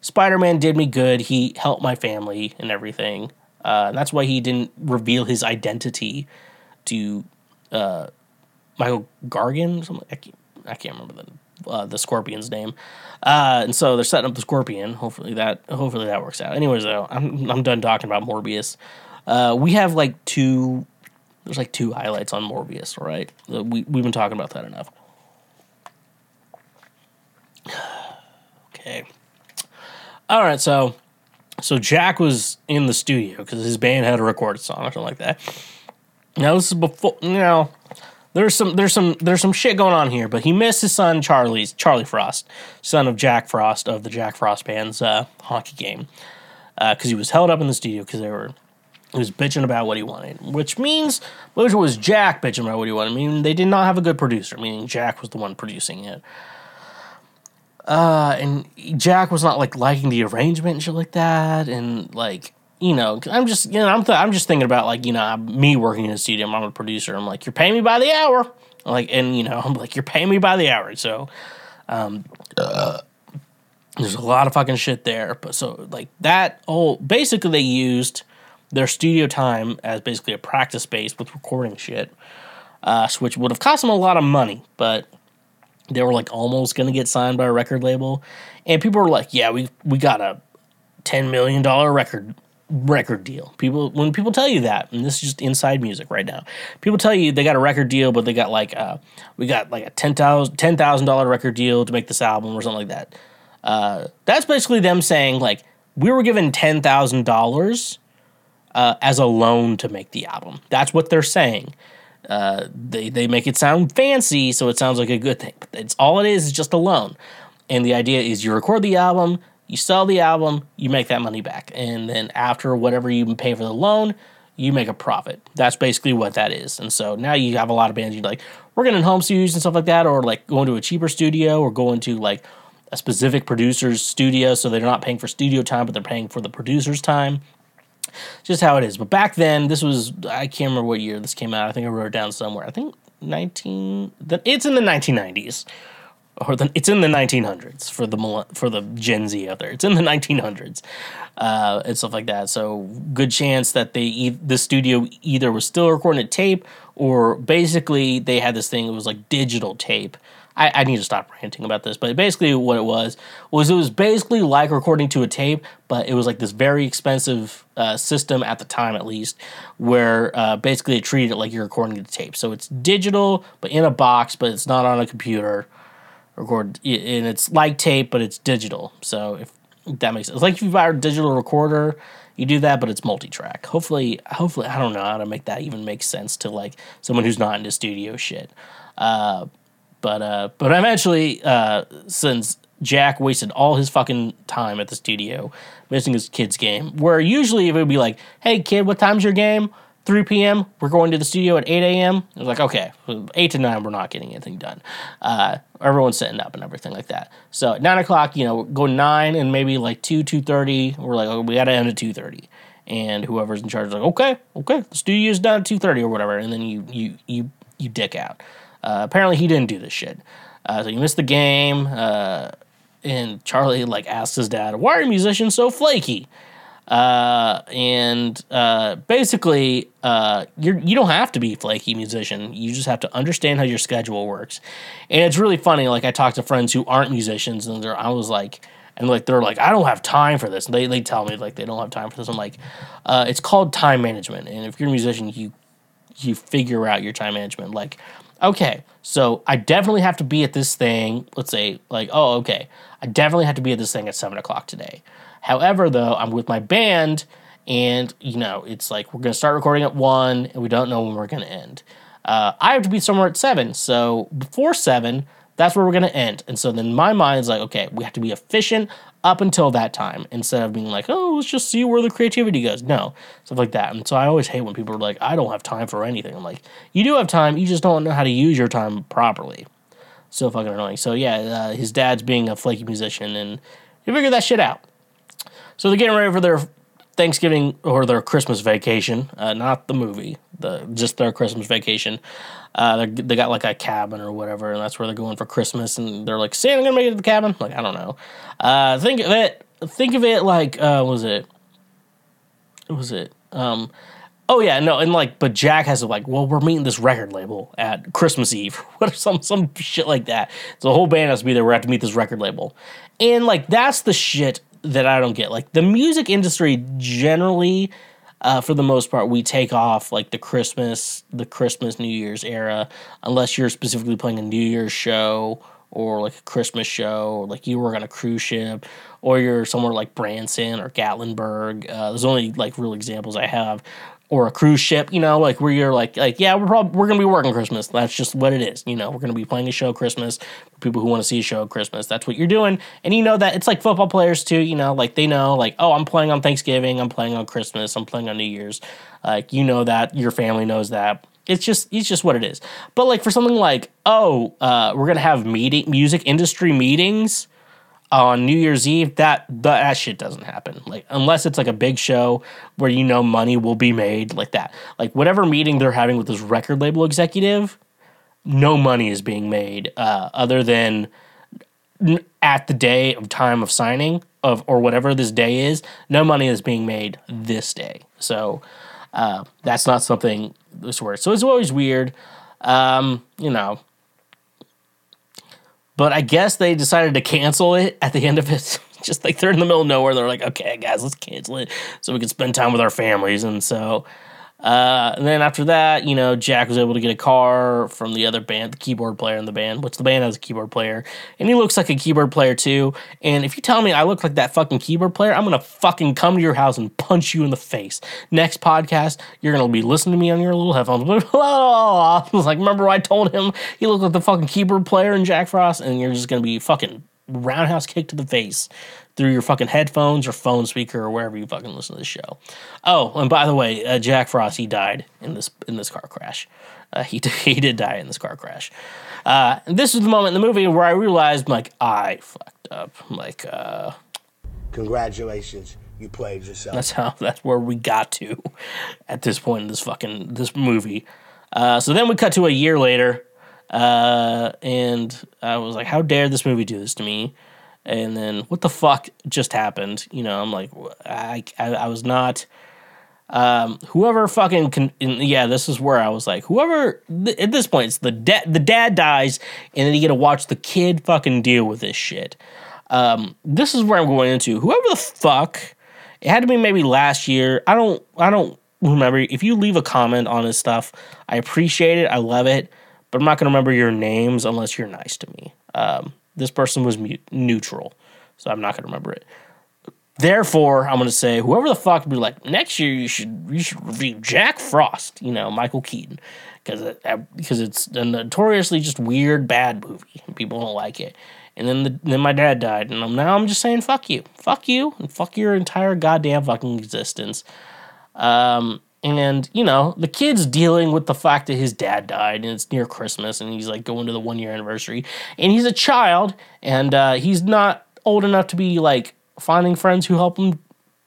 Spider Man did me good. He helped my family and everything. Uh, that's why he didn't reveal his identity to uh, Michael Gargan. Something I can't, I can't remember the uh, the Scorpion's name. Uh, and so they're setting up the Scorpion. Hopefully that hopefully that works out. Anyways, though, I'm I'm done talking about Morbius. Uh, we have like two There's like two highlights on Morbius, right? Uh, We, we've been talking about that enough. okay. All right, so so Jack was in the studio because his band had to record a song or something like that. Now this is before you know there's some there's some there's some shit going on here, but he missed his son Charlie's Charlie Frost, son of Jack Frost of the Jack Frost band's uh, hockey game, because he was held up in the studio because they were he was bitching about what he wanted, which means which was Jack bitching about what he wanted. I mean, they did not have a good producer, meaning Jack was the one producing it. Uh, and Jack was not like liking the arrangement and shit like that, and like you know, I'm just you know I'm th- I'm just thinking about like you know I'm- me working in a studio. I'm a producer. I'm like you're paying me by the hour, like and you know I'm like you're paying me by the hour. So, um, uh, there's a lot of fucking shit there. But so like that whole basically they used their studio time as basically a practice space with recording shit, uh, which would have cost them a lot of money, but they were like almost gonna get signed by a record label, and people were like, "Yeah, we we got a ten million dollar record record deal." People when people tell you that, and this is just inside music right now, people tell you they got a record deal, but they got like uh we got like a ten thousand ten thousand dollar record deal to make this album or something like that. Uh, that's basically them saying like we were given ten thousand dollars uh, as a loan to make the album. That's what they're saying. Uh, they they make it sound fancy, so it sounds like a good thing. But it's all it is is just a loan. And the idea is you record the album, you sell the album, you make that money back, and then after whatever you pay for the loan, you make a profit. That's basically what that is. And so now you have a lot of bands you're like, we're getting home studios and stuff like that, or like going to a cheaper studio, or going to like a specific producer's studio, so they're not paying for studio time, but they're paying for the producer's time just how it is. But back then, this was I can't remember what year this came out. I think I wrote it down somewhere. I think nineteen. The, it's in the nineteen nineties, or the, it's in the nineteen hundreds for the for the Gen Z out there. It's in the nineteen hundreds, uh, and stuff like that. So good chance that they the studio either was still recording a tape or basically they had this thing. It was like digital tape. I, I need to stop ranting about this, but basically what it was was it was basically like recording to a tape, but it was like this very expensive uh, system at the time, at least, where uh, basically it treated it like you're recording to tape. So it's digital, but in a box, but it's not on a computer. Record and it's like tape, but it's digital. So if that makes sense, it's like if you buy a digital recorder, you do that, but it's multi-track. Hopefully, hopefully, I don't know how to make that even make sense to like someone who's not into studio shit. Uh, but uh, but eventually, uh, since Jack wasted all his fucking time at the studio missing his kid's game, where usually it would be like, "Hey kid, what time's your game? 3 p.m. We're going to the studio at 8 a.m." It was like, "Okay, eight to nine, we're not getting anything done." Uh, everyone's setting up and everything like that. So at nine o'clock, you know, go nine and maybe like two, two thirty. We're like, oh, we got to end at two thirty. And whoever's in charge is like, okay, okay, the studio's done at two thirty or whatever, and then you you you you dick out. Uh, apparently, he didn't do this shit. Uh, so you missed the game. Uh, and Charlie like asked his dad, "Why are musicians so flaky?" Uh, and uh, basically, uh, you're you don't have to be a flaky musician. You just have to understand how your schedule works. And it's really funny. Like I talk to friends who aren't musicians, and they're I was like, and like they're like, I don't have time for this. And they they tell me like they don't have time for this. I'm like, uh, it's called time management. And if you're a musician, you you figure out your time management. Like, okay, so I definitely have to be at this thing. Let's say, like, oh, okay, I definitely have to be at this thing at seven o'clock today. However, though, I'm with my band, and you know, it's like we're gonna start recording at one, and we don't know when we're gonna end. Uh, I have to be somewhere at seven, so before seven, that's where we're gonna end. And so then my mind's like, okay, we have to be efficient up until that time instead of being like, oh, let's just see where the creativity goes. No, stuff like that. And so I always hate when people are like, I don't have time for anything. I'm like, you do have time, you just don't know how to use your time properly. So fucking annoying. So yeah, uh, his dad's being a flaky musician, and you figure that shit out. So they're getting ready for their Thanksgiving or their Christmas vacation, uh, not the movie, the just their Christmas vacation. Uh, they got like a cabin or whatever, and that's where they're going for Christmas. And they're like, "Santa I'm gonna make it to the cabin?" Like I don't know. Uh, think of it. Think of it like uh, was it? What was it? Um, oh yeah, no, and like, but Jack has to like, well, we're meeting this record label at Christmas Eve, what some some shit like that. So the whole band has to be there. We have to meet this record label, and like that's the shit that I don't get. Like the music industry generally uh, for the most part, we take off like the Christmas, the Christmas New Year's era, unless you're specifically playing a New Year's show or like a Christmas show, or like you work on a cruise ship, or you're somewhere like Branson or Gatlinburg. Uh, there's only like real examples I have, or a cruise ship, you know, like where you're like, like yeah, we're probably we're gonna be working Christmas. That's just what it is, you know. We're gonna be playing a show Christmas for people who want to see a show Christmas. That's what you're doing, and you know that it's like football players too. You know, like they know, like oh, I'm playing on Thanksgiving, I'm playing on Christmas, I'm playing on New Year's. Like you know that your family knows that it's just it's just what it is. But like for something like oh, uh, we're gonna have meeting music industry meetings on New Year's Eve, that that shit doesn't happen. Like unless it's like a big show where you know money will be made, like that. Like whatever meeting they're having with this record label executive, no money is being made uh, other than at the day of time of signing of or whatever this day is. No money is being made this day. So uh, that's not something this works. So it's always weird. Um, you know, but I guess they decided to cancel it at the end of it. Just like they're in the middle of nowhere, they're like, "Okay, guys, let's cancel it so we can spend time with our families." And so, uh, and then after that, you know, Jack was able to get a car from the other band, the keyboard player in the band, which the band has a keyboard player, and he looks like a keyboard player too. And if you tell me I look like that fucking keyboard player, I'm gonna fucking come to your house and punch you in the face. Next podcast, you're gonna be listening to me on your little headphones. I was like, remember I told him he looked like the fucking keyboard player in Jack Frost, and you're just gonna be fucking roundhouse kick to the face through your fucking headphones or phone speaker or wherever you fucking listen to the show. Oh, and by the way, uh, Jack Frost he died in this in this car crash. Uh, he he did die in this car crash. Uh, and this is the moment in the movie where I realized like I fucked up. Like uh, Congratulations, you played yourself. that's how that's where we got to at this point in this fucking this movie. Uh, so then we cut to a year later, uh, and I was like, "How dare this movie do this to me?" And then what the fuck just happened? You know, I'm like, I I, I was not. Um, whoever fucking can, and yeah, this is where I was like, whoever th- at this point, it's the dad. The dad dies, and then you get to watch the kid fucking deal with this shit. Um, this is where I'm going into. Whoever the fuck, it had to be maybe last year. I don't, I don't remember. If you leave a comment on this stuff, I appreciate it. I love it, but I'm not gonna remember your names unless you're nice to me. Um, this person was mute, neutral, so I'm not gonna remember it. Therefore, I'm gonna say whoever the fuck be like next year you should you should review Jack Frost, you know Michael Keaton, because it, because it's a notoriously just weird bad movie. People don't like it. And then the, then my dad died, and I'm, now I'm just saying fuck you, fuck you, and fuck your entire goddamn fucking existence. Um, and you know the kid's dealing with the fact that his dad died, and it's near Christmas, and he's like going to the one year anniversary, and he's a child, and uh, he's not old enough to be like finding friends who help him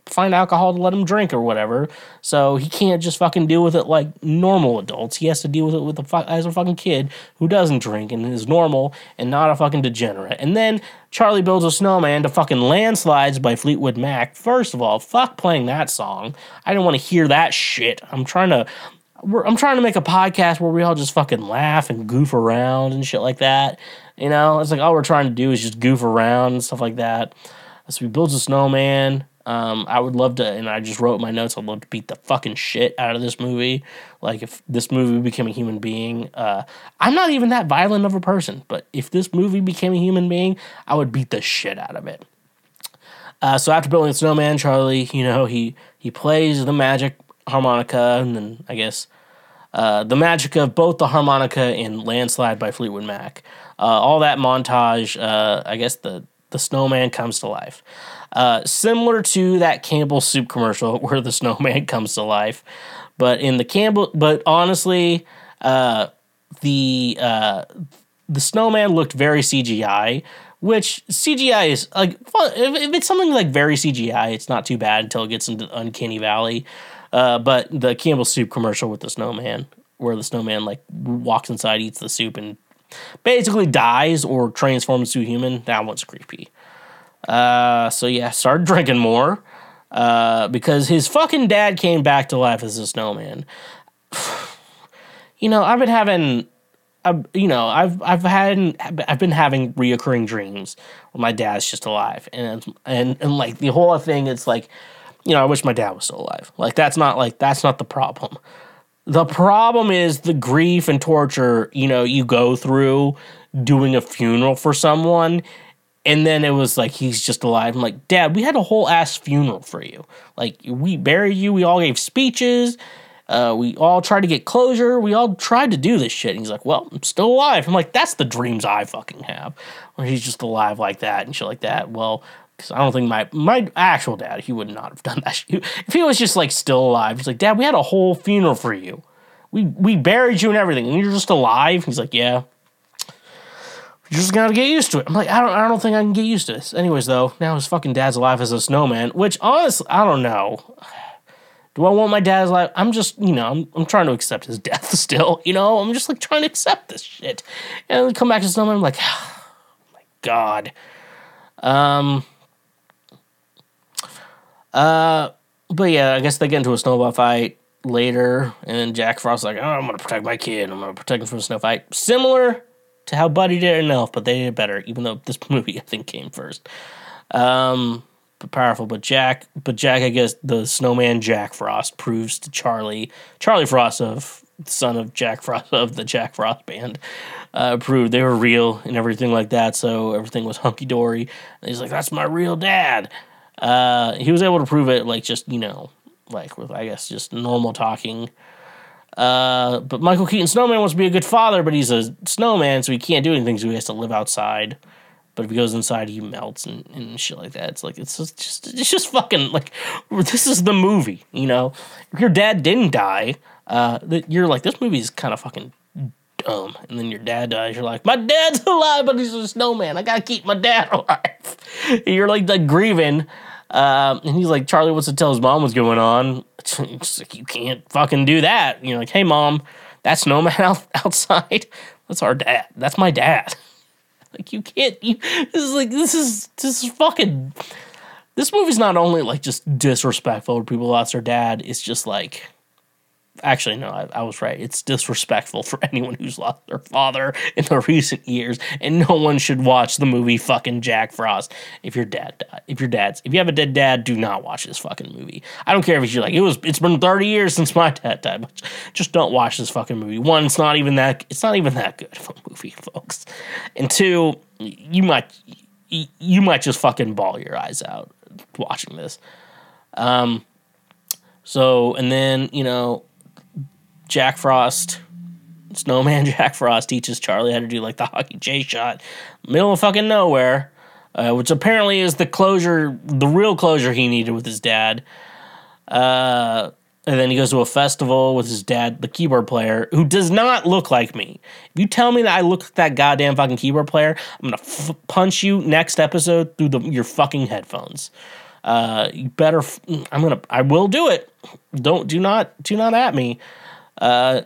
find alcohol to let him drink or whatever. So he can't just fucking deal with it like normal adults. He has to deal with it with a fu- as a fucking kid who doesn't drink and is normal and not a fucking degenerate. And then Charlie builds a snowman to fucking landslides by Fleetwood Mac. First of all, fuck playing that song. I didn't want to hear that shit. I'm trying to. I'm trying to make a podcast where we all just fucking laugh and goof around and shit like that. You know, it's like all we're trying to do is just goof around and stuff like that. So he builds a snowman. Um, I would love to, and I just wrote my notes. I'd love to beat the fucking shit out of this movie. Like if this movie became a human being, uh, I'm not even that violent of a person, but if this movie became a human being, I would beat the shit out of it. Uh, so after building the snowman, Charlie, you know, he he plays the magic harmonica, and then I guess uh, the magic of both the harmonica and Landslide by Fleetwood Mac. Uh, all that montage, uh, I guess the the snowman comes to life. Uh, similar to that Campbell soup commercial where the snowman comes to life, but in the Campbell, but honestly, uh, the uh, the snowman looked very CGI, which CGI is like if, it's something like very CGI, it's not too bad until it gets into Uncanny Valley. Uh, but the Campbell soup commercial with the snowman, where the snowman like walks inside, eats the soup, and basically dies or transforms to human, that one's creepy. Uh, so yeah, started drinking more uh, because his fucking dad came back to life as a snowman. you know, I've been having, you know, I've I've had I've been having reoccurring dreams where my dad's just alive, and and and like the whole thing, it's like you know, I wish my dad was still alive. Like that's not like that's not the problem. The problem is the grief and torture, you know, you go through doing a funeral for someone and then it was like he's just alive. I'm like, Dad, we had a whole ass funeral for you. Like we buried you. We all gave speeches. Uh, we all tried to get closure. We all tried to do this shit. And he's like, Well, I'm still alive. I'm like, That's the dreams I fucking have. Where he's just alive like that and shit like that. Well, because I don't think my my actual dad, he would not have done that. If he was just like still alive, he's like, Dad, we had a whole funeral for you. We we buried you and everything, and you're just alive. He's like, Yeah. You just gotta get used to it. I'm like, I don't, I don't think I can get used to this. Anyways, though, now his fucking dad's alive as a snowman, which honestly, I don't know. Do I want my dad's life? I'm just, you know, I'm, I'm trying to accept his death still. You know, I'm just like trying to accept this shit. And then come back to snowman, I'm like, oh my god. Um. Uh, but yeah, I guess they get into a snowball fight later, and then Jack Frost's like, "Oh, I'm gonna protect my kid. I'm gonna protect him from a snow fight." Similar to how Buddy did it in Elf, but they did it better. Even though this movie I think came first. Um, but powerful. But Jack, but Jack, I guess the snowman Jack Frost proves to Charlie, Charlie Frost of son of Jack Frost of the Jack Frost band, uh, proved they were real and everything like that. So everything was hunky dory. And he's like, "That's my real dad." Uh, he was able to prove it, like just you know, like with I guess just normal talking. Uh, but Michael Keaton Snowman wants to be a good father, but he's a snowman, so he can't do anything. So he has to live outside. But if he goes inside, he melts and, and shit like that. It's like it's just, it's just fucking like this is the movie, you know. If your dad didn't die, uh, you're like this movie is kind of fucking dumb. And then your dad dies, you're like, my dad's alive, but he's a snowman. I gotta keep my dad alive. and you're like like grieving. Um, and he's like, Charlie wants to tell his mom what's going on. It's like, you can't fucking do that. You're like, hey mom, that snowman out, outside, that's our dad. That's my dad. like you can't. You, this is like this is this is fucking. This movie's not only like just disrespectful to people lost their dad. It's just like. Actually, no, I, I was right. It's disrespectful for anyone who's lost their father in the recent years, and no one should watch the movie fucking Jack Frost. If your dad died, if your dad's, if you have a dead dad, do not watch this fucking movie. I don't care if you're like it was. It's been thirty years since my dad died. Just don't watch this fucking movie. One, it's not even that. It's not even that good of a movie, folks. And two, you might you might just fucking ball your eyes out watching this. Um. So and then you know Jack Frost, Snowman Jack Frost teaches Charlie how to do like the hockey J shot, middle of fucking nowhere, uh, which apparently is the closure, the real closure he needed with his dad. Uh, and then he goes to a festival with his dad, the keyboard player, who does not look like me. If you tell me that I look like that goddamn fucking keyboard player, I'm gonna f- punch you next episode through the, your fucking headphones. Uh, you better. F- I'm gonna. I will do it. Don't. Do not. Do not at me. Uh,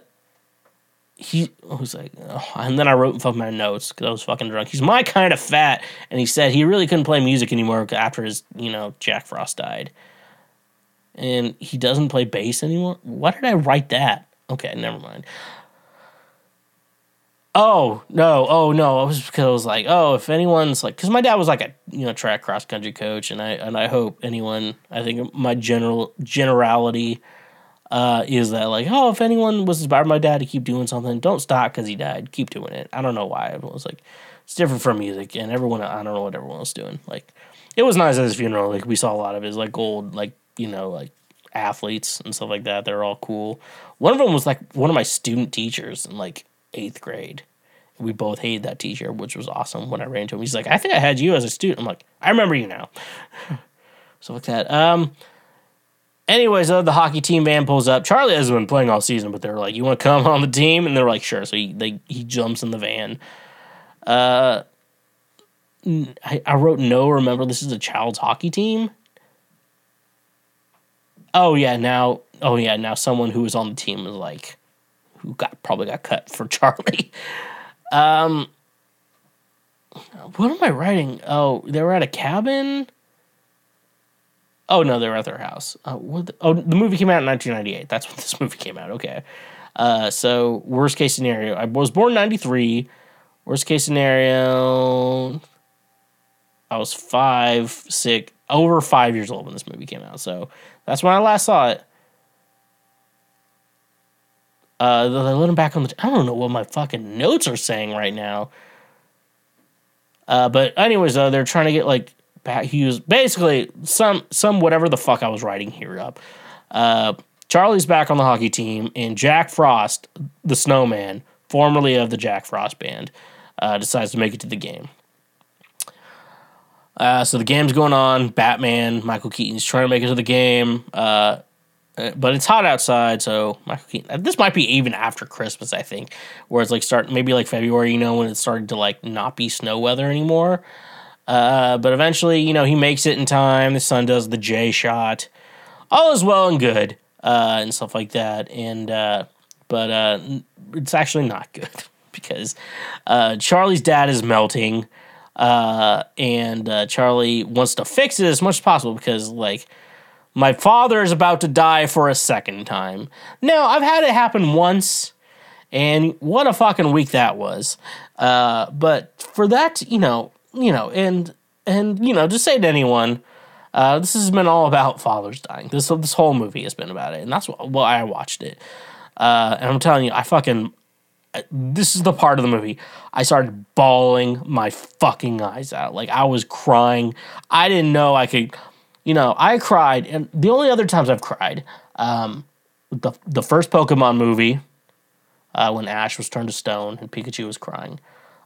he was like, oh, and then I wrote from my notes because I was fucking drunk. He's my kind of fat, and he said he really couldn't play music anymore after his, you know, Jack Frost died, and he doesn't play bass anymore. Why did I write that? Okay, never mind. Oh no! Oh no! It was because I was like, oh, if anyone's like, because my dad was like a you know track cross country coach, and I and I hope anyone, I think my general generality uh, is that like, oh, if anyone was inspired by my dad to keep doing something, don't stop because he died. Keep doing it. I don't know why. Everyone was like, it's different from music, and everyone, I don't know what everyone was doing. Like, it was nice at his funeral. Like, we saw a lot of his like old, like you know, like athletes and stuff like that. They're all cool. One of them was like one of my student teachers in like eighth grade. We both hated that teacher, which was awesome. When I ran into him, he's like, "I think I had you as a student." I'm like, "I remember you now." Stuff like that. Um. Anyways, the hockey team van pulls up. Charlie hasn't been playing all season, but they're like, "You want to come on the team?" And they're like, "Sure." So he they he jumps in the van. Uh, I, I wrote no. Remember, this is a child's hockey team. Oh yeah, now oh yeah, now someone who was on the team is like, who got probably got cut for Charlie. Um, what am I writing? Oh, they were at a cabin. Oh no, they were at their house. Uh, the, oh, the movie came out in 1998. That's when this movie came out. Okay. Uh, so worst case scenario, I was born 93. Worst case scenario, I was five, sick, over five years old when this movie came out. So that's when I last saw it. Uh, they let him back on the. I don't know what my fucking notes are saying right now. Uh, but anyways, uh, they're trying to get like He was basically some some whatever the fuck I was writing here up. Uh, Charlie's back on the hockey team, and Jack Frost, the snowman, formerly of the Jack Frost band, uh, decides to make it to the game. Uh, so the game's going on. Batman, Michael Keaton's trying to make it to the game, uh, uh, but it's hot outside. So Michael Keaton. This might be even after Christmas, I think, where it's like start maybe like February. You know, when it started to like not be snow weather anymore. Uh, but eventually, you know, he makes it in time. The son does the J shot. All is well and good, uh, and stuff like that. And uh, but uh, it's actually not good because uh, Charlie's dad is melting, uh, and Charlie wants to fix it as much as possible because like my father is about to die for a second time. Now I've had it happen once. And what a fucking week that was. But for that, you know, you know, and and you know, just say to anyone, uh, this has been all about fathers dying. This this whole movie has been about it, and that's wh- why I watched it. Uh, and I'm telling you, I fucking this is the part of the movie I started bawling my fucking eyes out. Like I was crying. I didn't know I could. You know, I cried, and the only other times I've cried, um, the the first Pokemon movie, uh, when Ash was turned to stone and Pikachu was crying.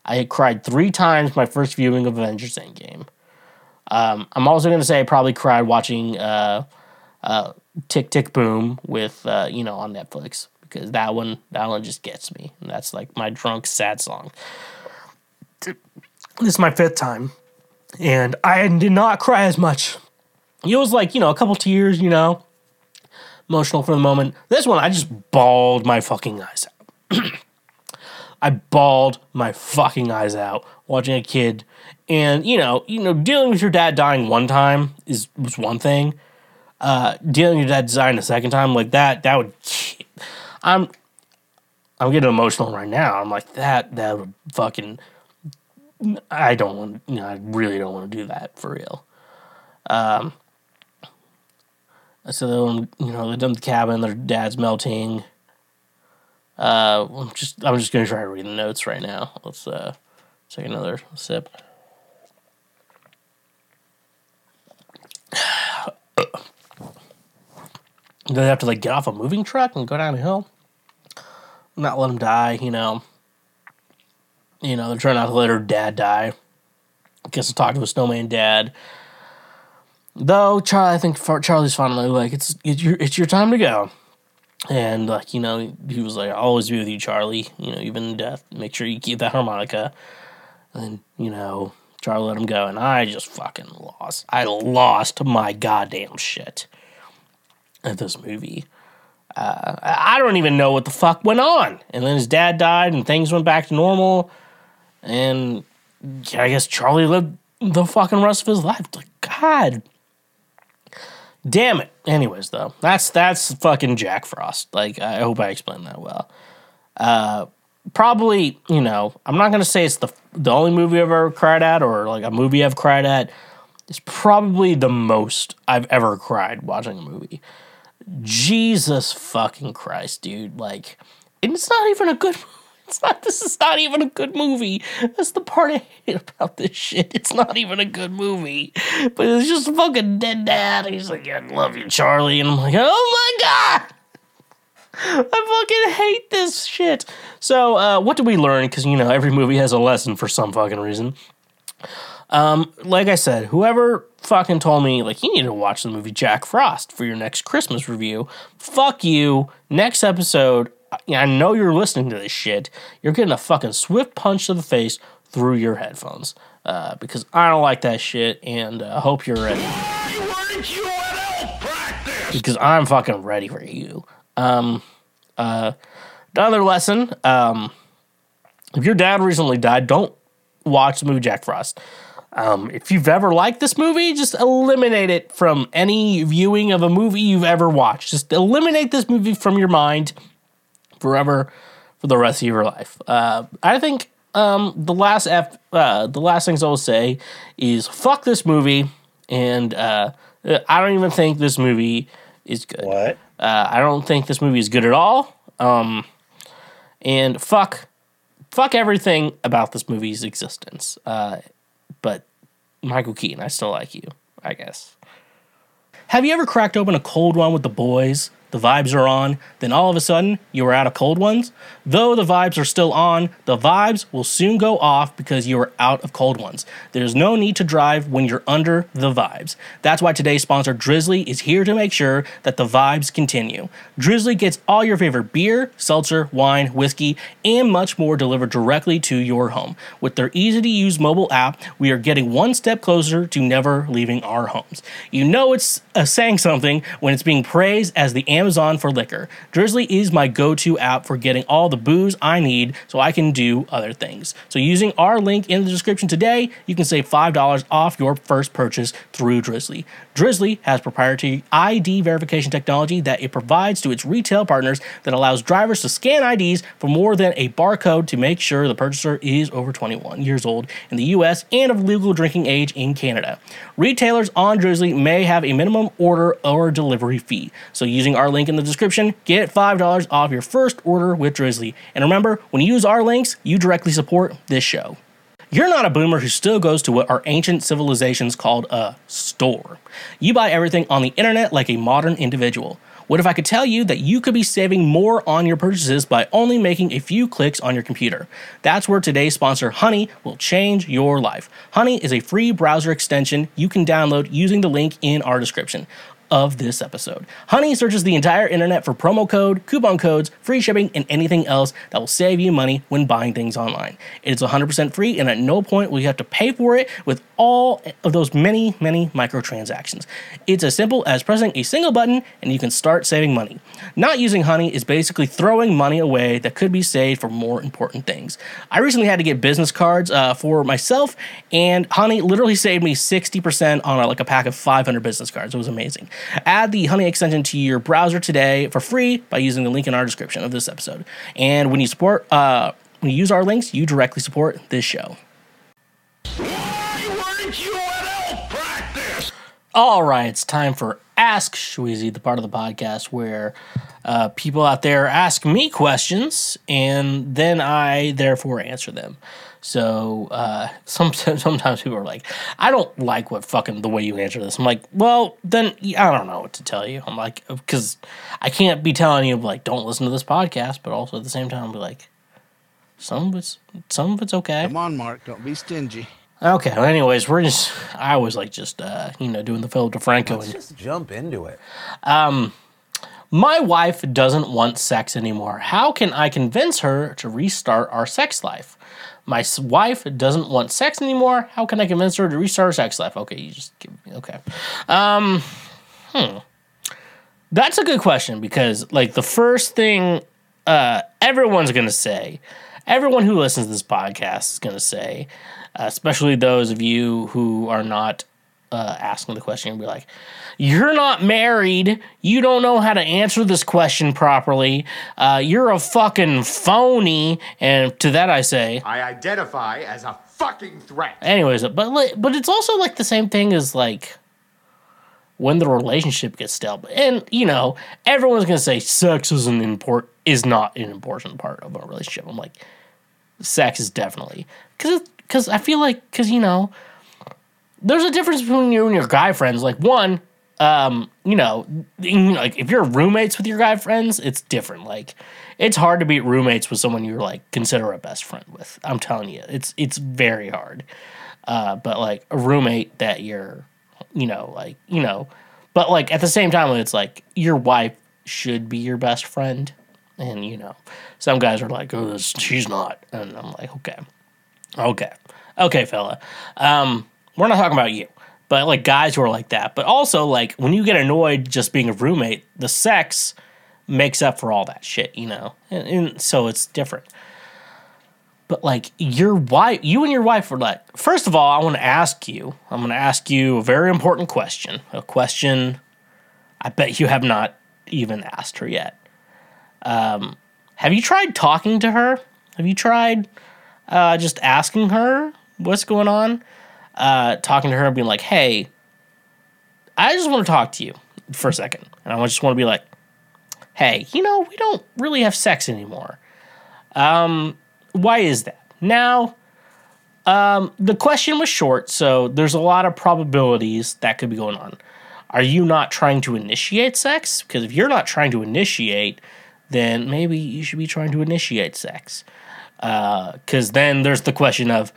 I had cried three times my first viewing of Avengers Endgame. Um, I'm also going to say I probably cried watching uh, uh, Tick Tick Boom with uh, you know on Netflix because that one that one just gets me. And that's like my drunk sad song. This is my fifth time, and I did not cry as much. It was like you know a couple tears, you know, emotional for the moment. This one I just bawled my fucking eyes out. I bawled my fucking eyes out watching a kid, and you know, you know, dealing with your dad dying one time is was one thing. Uh, dealing with your dad dying a second time like that, that would. I'm, I'm getting emotional right now. I'm like that. That would fucking. I don't want. You know, I really don't want to do that for real. Um. So then, you know, they done the cabin. Their dad's melting. Uh, I'm just I'm just gonna try to read the notes right now. Let's uh take another sip. Do they have to like get off a moving truck and go down a hill? Not let him die, you know. You know, they're trying not to let her dad die. Guess I'll talk to a snowman dad. Though Charlie, I think Charlie's finally like it's it's your it's your time to go. And like you know, he was like, "I'll always be with you, Charlie. You know, even in death. Make sure you keep that harmonica." And you know, Charlie let him go, and I just fucking lost. I lost my goddamn shit at this movie. Uh, I don't even know what the fuck went on. And then his dad died, and things went back to normal. And I guess Charlie lived the fucking rest of his life. Like God, damn it. Anyways, though, that's that's fucking Jack Frost. Like I hope I explained that well. Uh, probably, you know, I'm not gonna say it's the the only movie I've ever cried at, or like a movie I've cried at. It's probably the most I've ever cried watching a movie. Jesus fucking Christ, dude! Like, it's not even a good. It's not. This is not even a good movie. That's the part I hate about this shit. It's not even a good movie. But it's just fucking dead dad. He's like, "I love you, Charlie," and I'm like, "Oh my god." I fucking hate this shit. So, uh, what do we learn? Because, you know, every movie has a lesson for some fucking reason. Um, like I said, whoever fucking told me, like, you need to watch the movie Jack Frost for your next Christmas review, fuck you. Next episode, I know you're listening to this shit. You're getting a fucking swift punch to the face through your headphones. Uh, because I don't like that shit, and I uh, hope you're ready. Because I'm fucking ready for you. Um, uh, another lesson. Um, if your dad recently died, don't watch the movie Jack Frost. Um, if you've ever liked this movie, just eliminate it from any viewing of a movie you've ever watched. Just eliminate this movie from your mind forever for the rest of your life. Uh, I think um, the last F, uh, the last things I will say is fuck this movie. and uh, I don't even think this movie is good. What? Uh, I don't think this movie is good at all. Um, and fuck, fuck everything about this movie's existence. Uh, but Michael Keaton, I still like you, I guess. Have you ever cracked open a cold one with the boys? The vibes are on, then all of a sudden you are out of cold ones? Though the vibes are still on, the vibes will soon go off because you are out of cold ones. There's no need to drive when you're under the vibes. That's why today's sponsor, Drizzly, is here to make sure that the vibes continue. Drizzly gets all your favorite beer, seltzer, wine, whiskey, and much more delivered directly to your home. With their easy to use mobile app, we are getting one step closer to never leaving our homes. You know it's uh, saying something when it's being praised as the Amazon for liquor. Drizzly is my go to app for getting all the booze I need so I can do other things. So, using our link in the description today, you can save $5 off your first purchase through Drizzly. Drizzly has proprietary ID verification technology that it provides to its retail partners that allows drivers to scan IDs for more than a barcode to make sure the purchaser is over 21 years old in the US and of legal drinking age in Canada. Retailers on Drizzly may have a minimum order or delivery fee. So using our link in the description, get $5 off your first order with Drizzly. And remember, when you use our links, you directly support this show. You're not a boomer who still goes to what our ancient civilizations called a store. You buy everything on the internet like a modern individual. What if I could tell you that you could be saving more on your purchases by only making a few clicks on your computer? That's where today's sponsor, Honey, will change your life. Honey is a free browser extension you can download using the link in our description of this episode. Honey searches the entire internet for promo code, coupon codes, free shipping, and anything else that will save you money when buying things online. It is 100% free, and at no point will you have to pay for it with all of those many, many microtransactions. It's as simple as pressing a single button and you can start saving money. Not using Honey is basically throwing money away that could be saved for more important things. I recently had to get business cards uh, for myself, and Honey literally saved me 60% on a, like a pack of 500 business cards. It was amazing. Add the Honey extension to your browser today for free by using the link in our description of this episode. And when you support, uh, when you use our links, you directly support this show. All right, it's time for Ask Shweezy, the part of the podcast where uh, people out there ask me questions and then I therefore answer them. So uh, sometimes, sometimes people are like, I don't like what fucking the way you answer this. I'm like, well, then I don't know what to tell you. I'm like, because I can't be telling you like, don't listen to this podcast, but also at the same time, be like, some of it's some of it's okay. Come on, Mark. Don't be stingy. Okay. Well, anyways, we're just I was like just uh, you know doing the Philip DeFranco. Let's just jump into it. Um, my wife doesn't want sex anymore. How can I convince her to restart our sex life? My wife doesn't want sex anymore. How can I convince her to restart her sex life? Okay, you just give me okay. Um, hmm. That's a good question because like the first thing uh, everyone's gonna say, everyone who listens to this podcast is gonna say, especially those of you who are not uh, asking the question and be like, "You're not married. You don't know how to answer this question properly. Uh, you're a fucking phony." And to that, I say, I identify as a fucking threat. anyways. But but it's also like the same thing as like when the relationship gets stale. And you know, everyone's gonna say sex is an import is not an important part of a relationship. I'm like, sex is definitely because because I feel like because you know there's a difference between you and your guy friends. Like one, um, you know, like if you're roommates with your guy friends, it's different. Like it's hard to beat roommates with someone you're like consider a best friend with. I'm telling you, it's it's very hard. Uh, but like a roommate that you're, you know, like you know, but like at the same time, it's like your wife should be your best friend, and you know, some guys are like, oh, this, she's not, and I'm like, okay, okay, okay, fella. Um, we're not talking about you, but like guys who are like that. But also like when you get annoyed just being a roommate, the sex makes up for all that shit, you know, and, and so it's different. But like your wife, you and your wife were like, first of all, I want to ask you, I'm going to ask you a very important question, a question I bet you have not even asked her yet. Um, have you tried talking to her? Have you tried uh, just asking her what's going on? Uh, talking to her and being like, hey, I just want to talk to you for a second. And I just want to be like, hey, you know, we don't really have sex anymore. Um, why is that? Now, um, the question was short, so there's a lot of probabilities that could be going on. Are you not trying to initiate sex? Because if you're not trying to initiate, then maybe you should be trying to initiate sex. Because then there's the question of,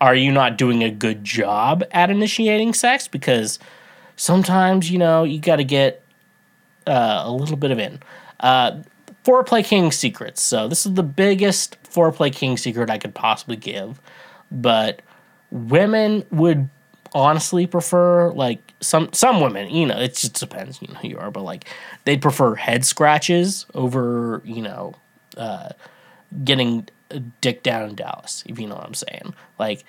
are you not doing a good job at initiating sex? Because sometimes, you know, you got to get uh, a little bit of in. Uh, foreplay king secrets. So this is the biggest foreplay king secret I could possibly give, but women would honestly prefer like some some women. You know, it just depends. You know who you are, but like they'd prefer head scratches over you know uh, getting dick down in Dallas. If you know what I'm saying, like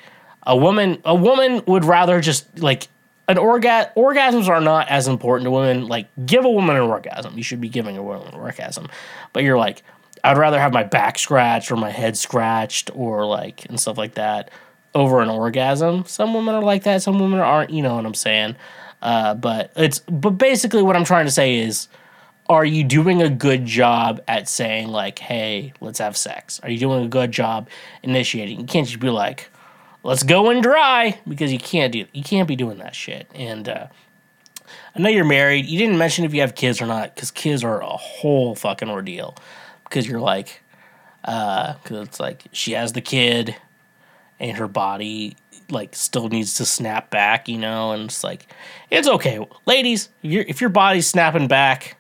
a woman a woman would rather just like an orga- orgasms are not as important to women. Like, give a woman an orgasm. You should be giving a woman an orgasm. But you're like, I'd rather have my back scratched or my head scratched or like, and stuff like that over an orgasm. Some women are like that. Some women aren't, you know what I'm saying? Uh, but it's, but basically what I'm trying to say is, are you doing a good job at saying like, hey, let's have sex? Are you doing a good job initiating? You can't just be like, let's go and dry because you can't do you can't be doing that shit. And uh, I know you're married. You didn't mention if you have kids or not because kids are a whole fucking ordeal. Because you're like, because it's like she has the kid, and her body like still needs to snap back, you know, and it's like it's okay, ladies. If, if your body's snapping back,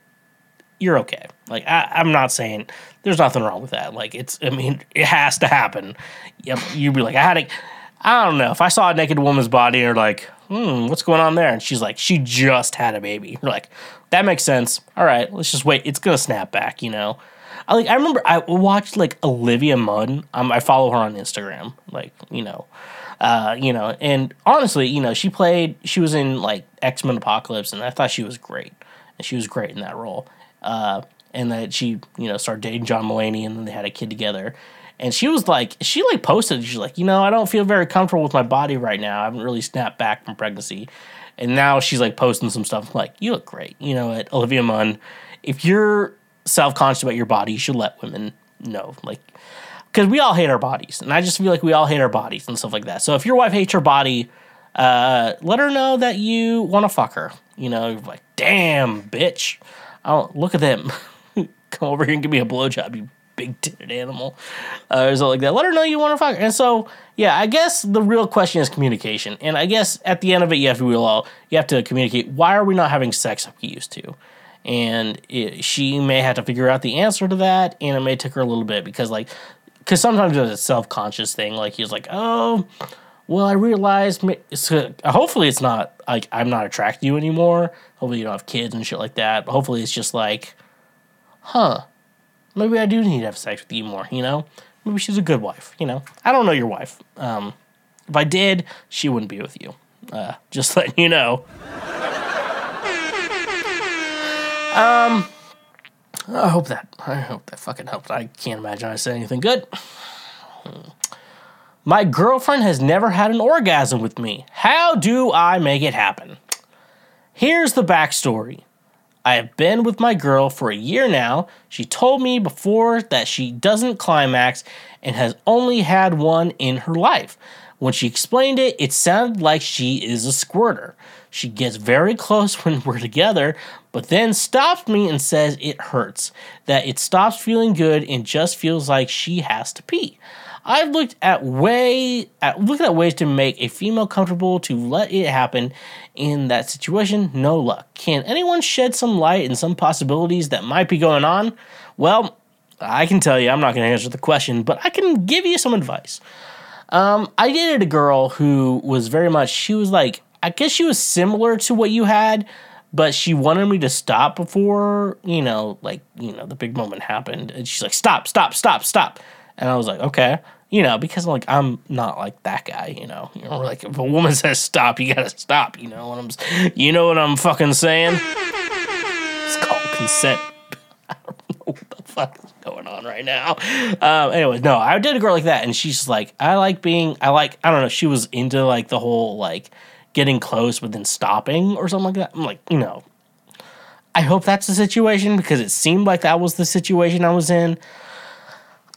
you're okay. Like I, I'm not saying there's nothing wrong with that. Like it's, I mean, it has to happen. Yep, you'd be like, I had to. I don't know. If I saw a naked woman's body you're like, hmm, what's going on there? And she's like, she just had a baby. You're like, that makes sense. All right, let's just wait. It's gonna snap back, you know. I like. I remember I watched like Olivia Munn. Um, I follow her on Instagram. Like, you know, uh, you know, and honestly, you know, she played. She was in like X Men Apocalypse, and I thought she was great. And she was great in that role. Uh, and that she, you know, started dating John Mulaney, and then they had a kid together. And she was like, she like posted, she's like, you know, I don't feel very comfortable with my body right now. I haven't really snapped back from pregnancy. And now she's like posting some stuff like, you look great. You know, at Olivia Munn, if you're self conscious about your body, you should let women know. Like, because we all hate our bodies. And I just feel like we all hate our bodies and stuff like that. So if your wife hates her body, uh, let her know that you want to fuck her. You know, like, damn, bitch. Oh, look at them. Come over here and give me a blowjob, you big titted animal. Uh, or something like that. Let her know you want to fuck. And so, yeah, I guess the real question is communication. And I guess at the end of it, you have to realize, you have to communicate. Why are we not having sex like we used to? And it, she may have to figure out the answer to that, and it may take her a little bit because, like, because sometimes it's a self conscious thing. Like he's like, oh, well, I realized. uh, hopefully, it's not like I'm not attracted to you anymore. Hopefully, you don't have kids and shit like that. But hopefully, it's just like, huh, maybe I do need to have sex with you more. You know, maybe she's a good wife. You know, I don't know your wife. Um, if I did, she wouldn't be with you. Uh, just letting you know. Um, I hope that I hope that fucking helped. I can't imagine I said anything good. My girlfriend has never had an orgasm with me. How do I make it happen? Here's the backstory. I have been with my girl for a year now. She told me before that she doesn't climax and has only had one in her life. When she explained it, it sounded like she is a squirter. She gets very close when we're together, but then stops me and says it hurts, that it stops feeling good and just feels like she has to pee. I've looked at way at looking at ways to make a female comfortable to let it happen in that situation. No luck. Can anyone shed some light and some possibilities that might be going on? Well, I can tell you, I'm not going to answer the question, but I can give you some advice. Um, I dated a girl who was very much. She was like, I guess she was similar to what you had, but she wanted me to stop before you know, like you know, the big moment happened, and she's like, "Stop, stop, stop, stop," and I was like, "Okay." You know, because like I'm not like that guy, you know. You know, like if a woman says stop, you gotta stop. You know what I'm, you know what I'm fucking saying? It's called consent. I don't know what the fuck is going on right now. Um, anyways, no, I did a girl like that, and she's like, I like being, I like, I don't know, she was into like the whole like getting close but then stopping or something like that. I'm like, you know, I hope that's the situation because it seemed like that was the situation I was in.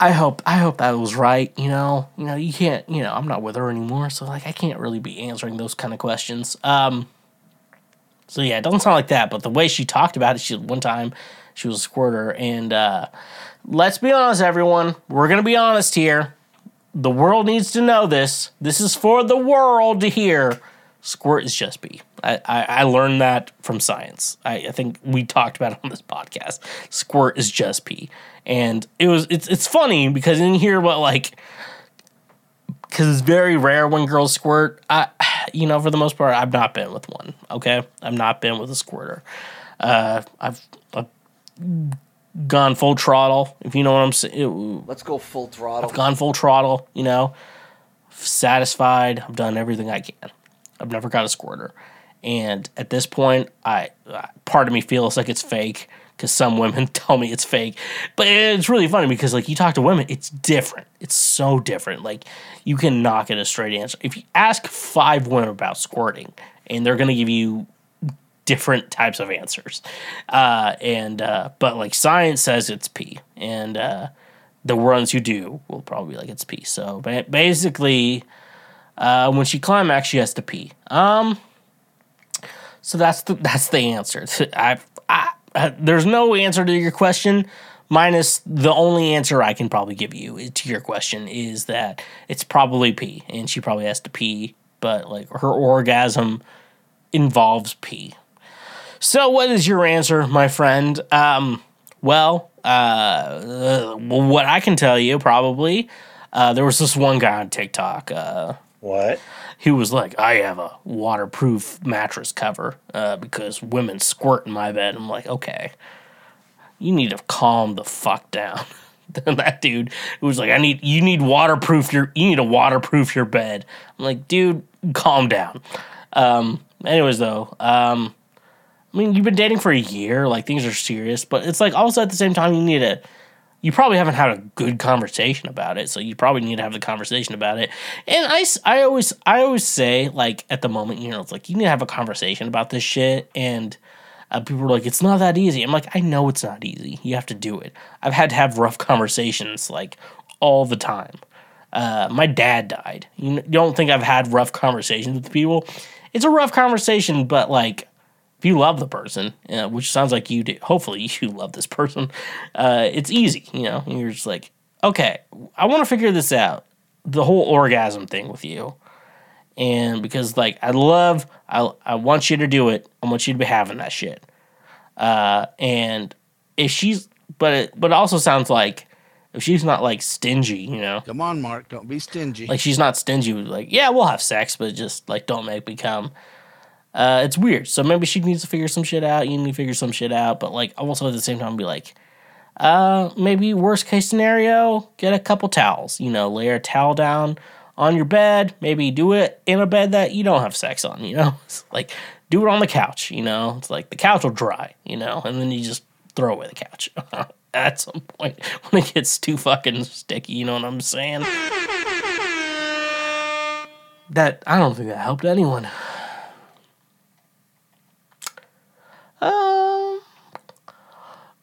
I hope I hope that was right, you know. You know, you can't, you know, I'm not with her anymore, so like I can't really be answering those kind of questions. Um so yeah, it doesn't sound like that, but the way she talked about it, she one time she was a squirter and uh let's be honest everyone, we're to be honest here. The world needs to know this. This is for the world to hear. Squirt is just pee. I, I, I learned that from science. I, I think we talked about it on this podcast. Squirt is just pee. And it was it's it's funny because in here what like because it's very rare when girls squirt. I, you know, for the most part, I've not been with one. Okay, I've not been with a squirter. Uh, I've, I've gone full throttle. If you know what I'm saying. Let's go full throttle. I've gone full throttle. You know, satisfied. I've done everything I can. I've never got a squirter, and at this point, I uh, part of me feels like it's fake because some women tell me it's fake. But it's really funny because like you talk to women, it's different. It's so different. Like you cannot get a straight answer. If you ask five women about squirting, and they're gonna give you different types of answers. Uh, and uh, but like science says it's pee, and uh, the ones who do will probably be like it's pee. So ba- basically, uh, when she climax, she has to pee. Um, so that's the that's the answer. I, I, I there's no answer to your question. Minus the only answer I can probably give you to your question is that it's probably pee, and she probably has to pee, but like her orgasm involves pee. So, what is your answer, my friend? Um, well, uh, what I can tell you probably, uh, there was this one guy on TikTok. Uh, what? He was like, I have a waterproof mattress cover uh, because women squirt in my bed. I'm like, okay, you need to calm the fuck down. that dude was like, I need you need waterproof your you need to waterproof your bed. I'm like, dude, calm down. Um, anyways, though, um, I mean, you've been dating for a year, like things are serious, but it's like also at the same time, you need to, you probably haven't had a good conversation about it, so you probably need to have the conversation about it. And I, I always, I always say, like, at the moment, you know, it's like you need to have a conversation about this shit, and uh, people are like, it's not that easy. I'm like, I know it's not easy. You have to do it. I've had to have rough conversations, like, all the time. Uh, my dad died. You don't think I've had rough conversations with people? It's a rough conversation, but like, if you love the person, uh, which sounds like you do, hopefully you love this person, uh, it's easy. You know, you're just like, okay, I want to figure this out. The whole orgasm thing with you. And because like I love, I I want you to do it. I want you to be having that shit. Uh, and if she's, but it, but it also sounds like if she's not like stingy, you know, Come on, Mark. Don't be stingy. like she's not stingy. Like, yeah, we'll have sex, but just like don't make me come. Uh, it's weird. So maybe she needs to figure some shit out. You need to figure some shit out. But like also at the same time, be like, uh, maybe worst case scenario, get a couple towels. You know, lay a towel down on your bed. Maybe do it in a bed that you don't have sex on. You know, it's like do it on the couch. You know, it's like the couch will dry. You know, and then you just throw away the couch. At some point, when it gets too fucking sticky, you know what I'm saying? That I don't think that helped anyone.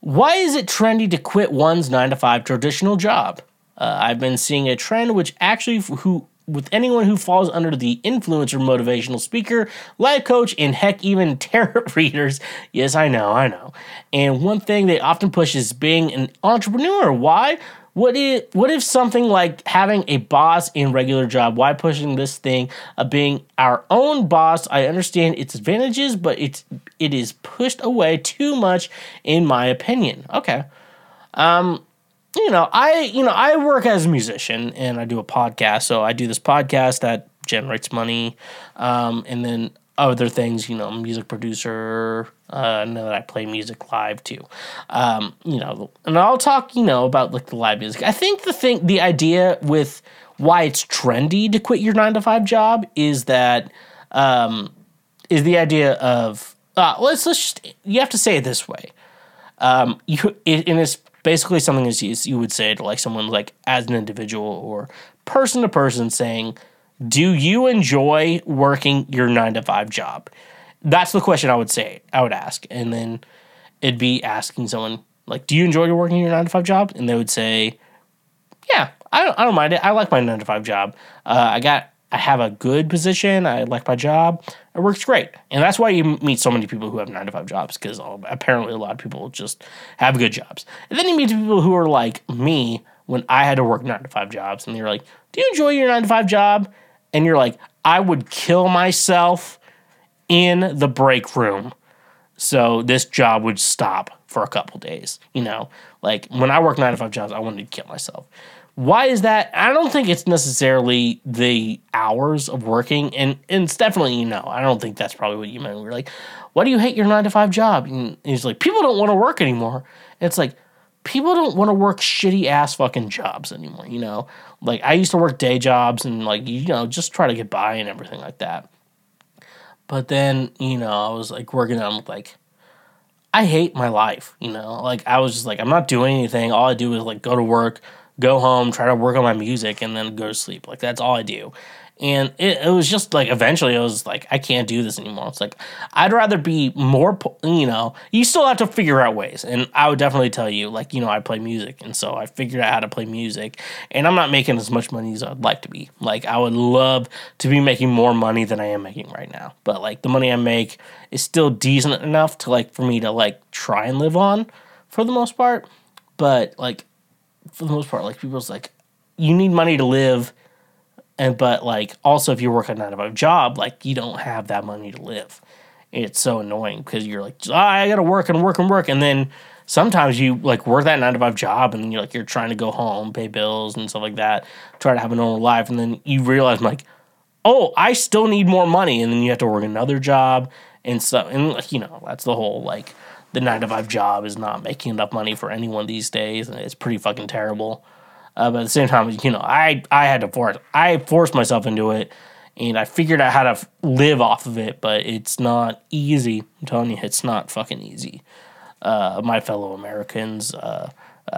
Why is it trendy to quit one's nine to five traditional job? Uh, I've been seeing a trend which actually who with anyone who falls under the influencer, motivational speaker, life coach, and heck, even tarot readers. Yes, I know, I know. And one thing they often push is being an entrepreneur. Why? What if, what if something like having a boss in regular job? Why pushing this thing of being our own boss? I understand its advantages, but it's it is pushed away too much, in my opinion. Okay, um, you know, I you know I work as a musician and I do a podcast, so I do this podcast that generates money, um, and then other things. You know, music producer. Uh, I know that I play music live too. Um, you know, and I'll talk, you know, about like the live music. I think the thing, the idea with why it's trendy to quit your nine to five job is that um, is the idea of uh, let's let's just you have to say it this way. Um, you it, and it's basically something as you, you would say to like someone like as an individual or person to person saying do you enjoy working your nine to five job? That's the question I would say. I would ask, and then it'd be asking someone like, "Do you enjoy working your nine to five job?" And they would say, "Yeah, I don't, I don't mind it. I like my nine to five job. Uh, I got, I have a good position. I like my job. It works great, and that's why you meet so many people who have nine to five jobs because apparently a lot of people just have good jobs. And then you meet people who are like me when I had to work nine to five jobs, and they're like, "Do you enjoy your nine to five job?" And you're like, "I would kill myself in the break room." So this job would stop for a couple days. You know, like when I work nine to five jobs, I wanted to kill myself. Why is that? I don't think it's necessarily the hours of working, and, and it's definitely you know. I don't think that's probably what you meant. We are like, why do you hate your nine to five job? And he's like, people don't want to work anymore. And it's like, people don't want to work shitty ass fucking jobs anymore. You know, like I used to work day jobs and like you know just try to get by and everything like that. But then you know I was like working on like I hate my life, you know. Like I was just like I'm not doing anything. All I do is like go to work, go home, try to work on my music, and then go to sleep. Like that's all I do. And it, it was just like eventually I was like I can't do this anymore. It's like I'd rather be more, you know. You still have to figure out ways, and I would definitely tell you like you know I play music, and so I figured out how to play music, and I'm not making as much money as I'd like to be. Like I would love to be making more money than I am making right now, but like the money I make is still decent enough to like for me to like try and live on for the most part. But like for the most part, like people's like, you need money to live, and but like also if you work a nine to five job, like you don't have that money to live. It's so annoying because you're like, ah, I gotta work and work and work, and then sometimes you like work that nine to five job, and you're like you're trying to go home, pay bills and stuff like that, try to have a normal life, and then you realize like, oh, I still need more money, and then you have to work another job and so and like, you know that's the whole like the nine to five job is not making enough money for anyone these days, and it's pretty fucking terrible. Uh, but at the same time, you know, I I had to force I forced myself into it, and I figured out how to f- live off of it. But it's not easy. I'm telling you, it's not fucking easy. Uh, my fellow Americans, uh,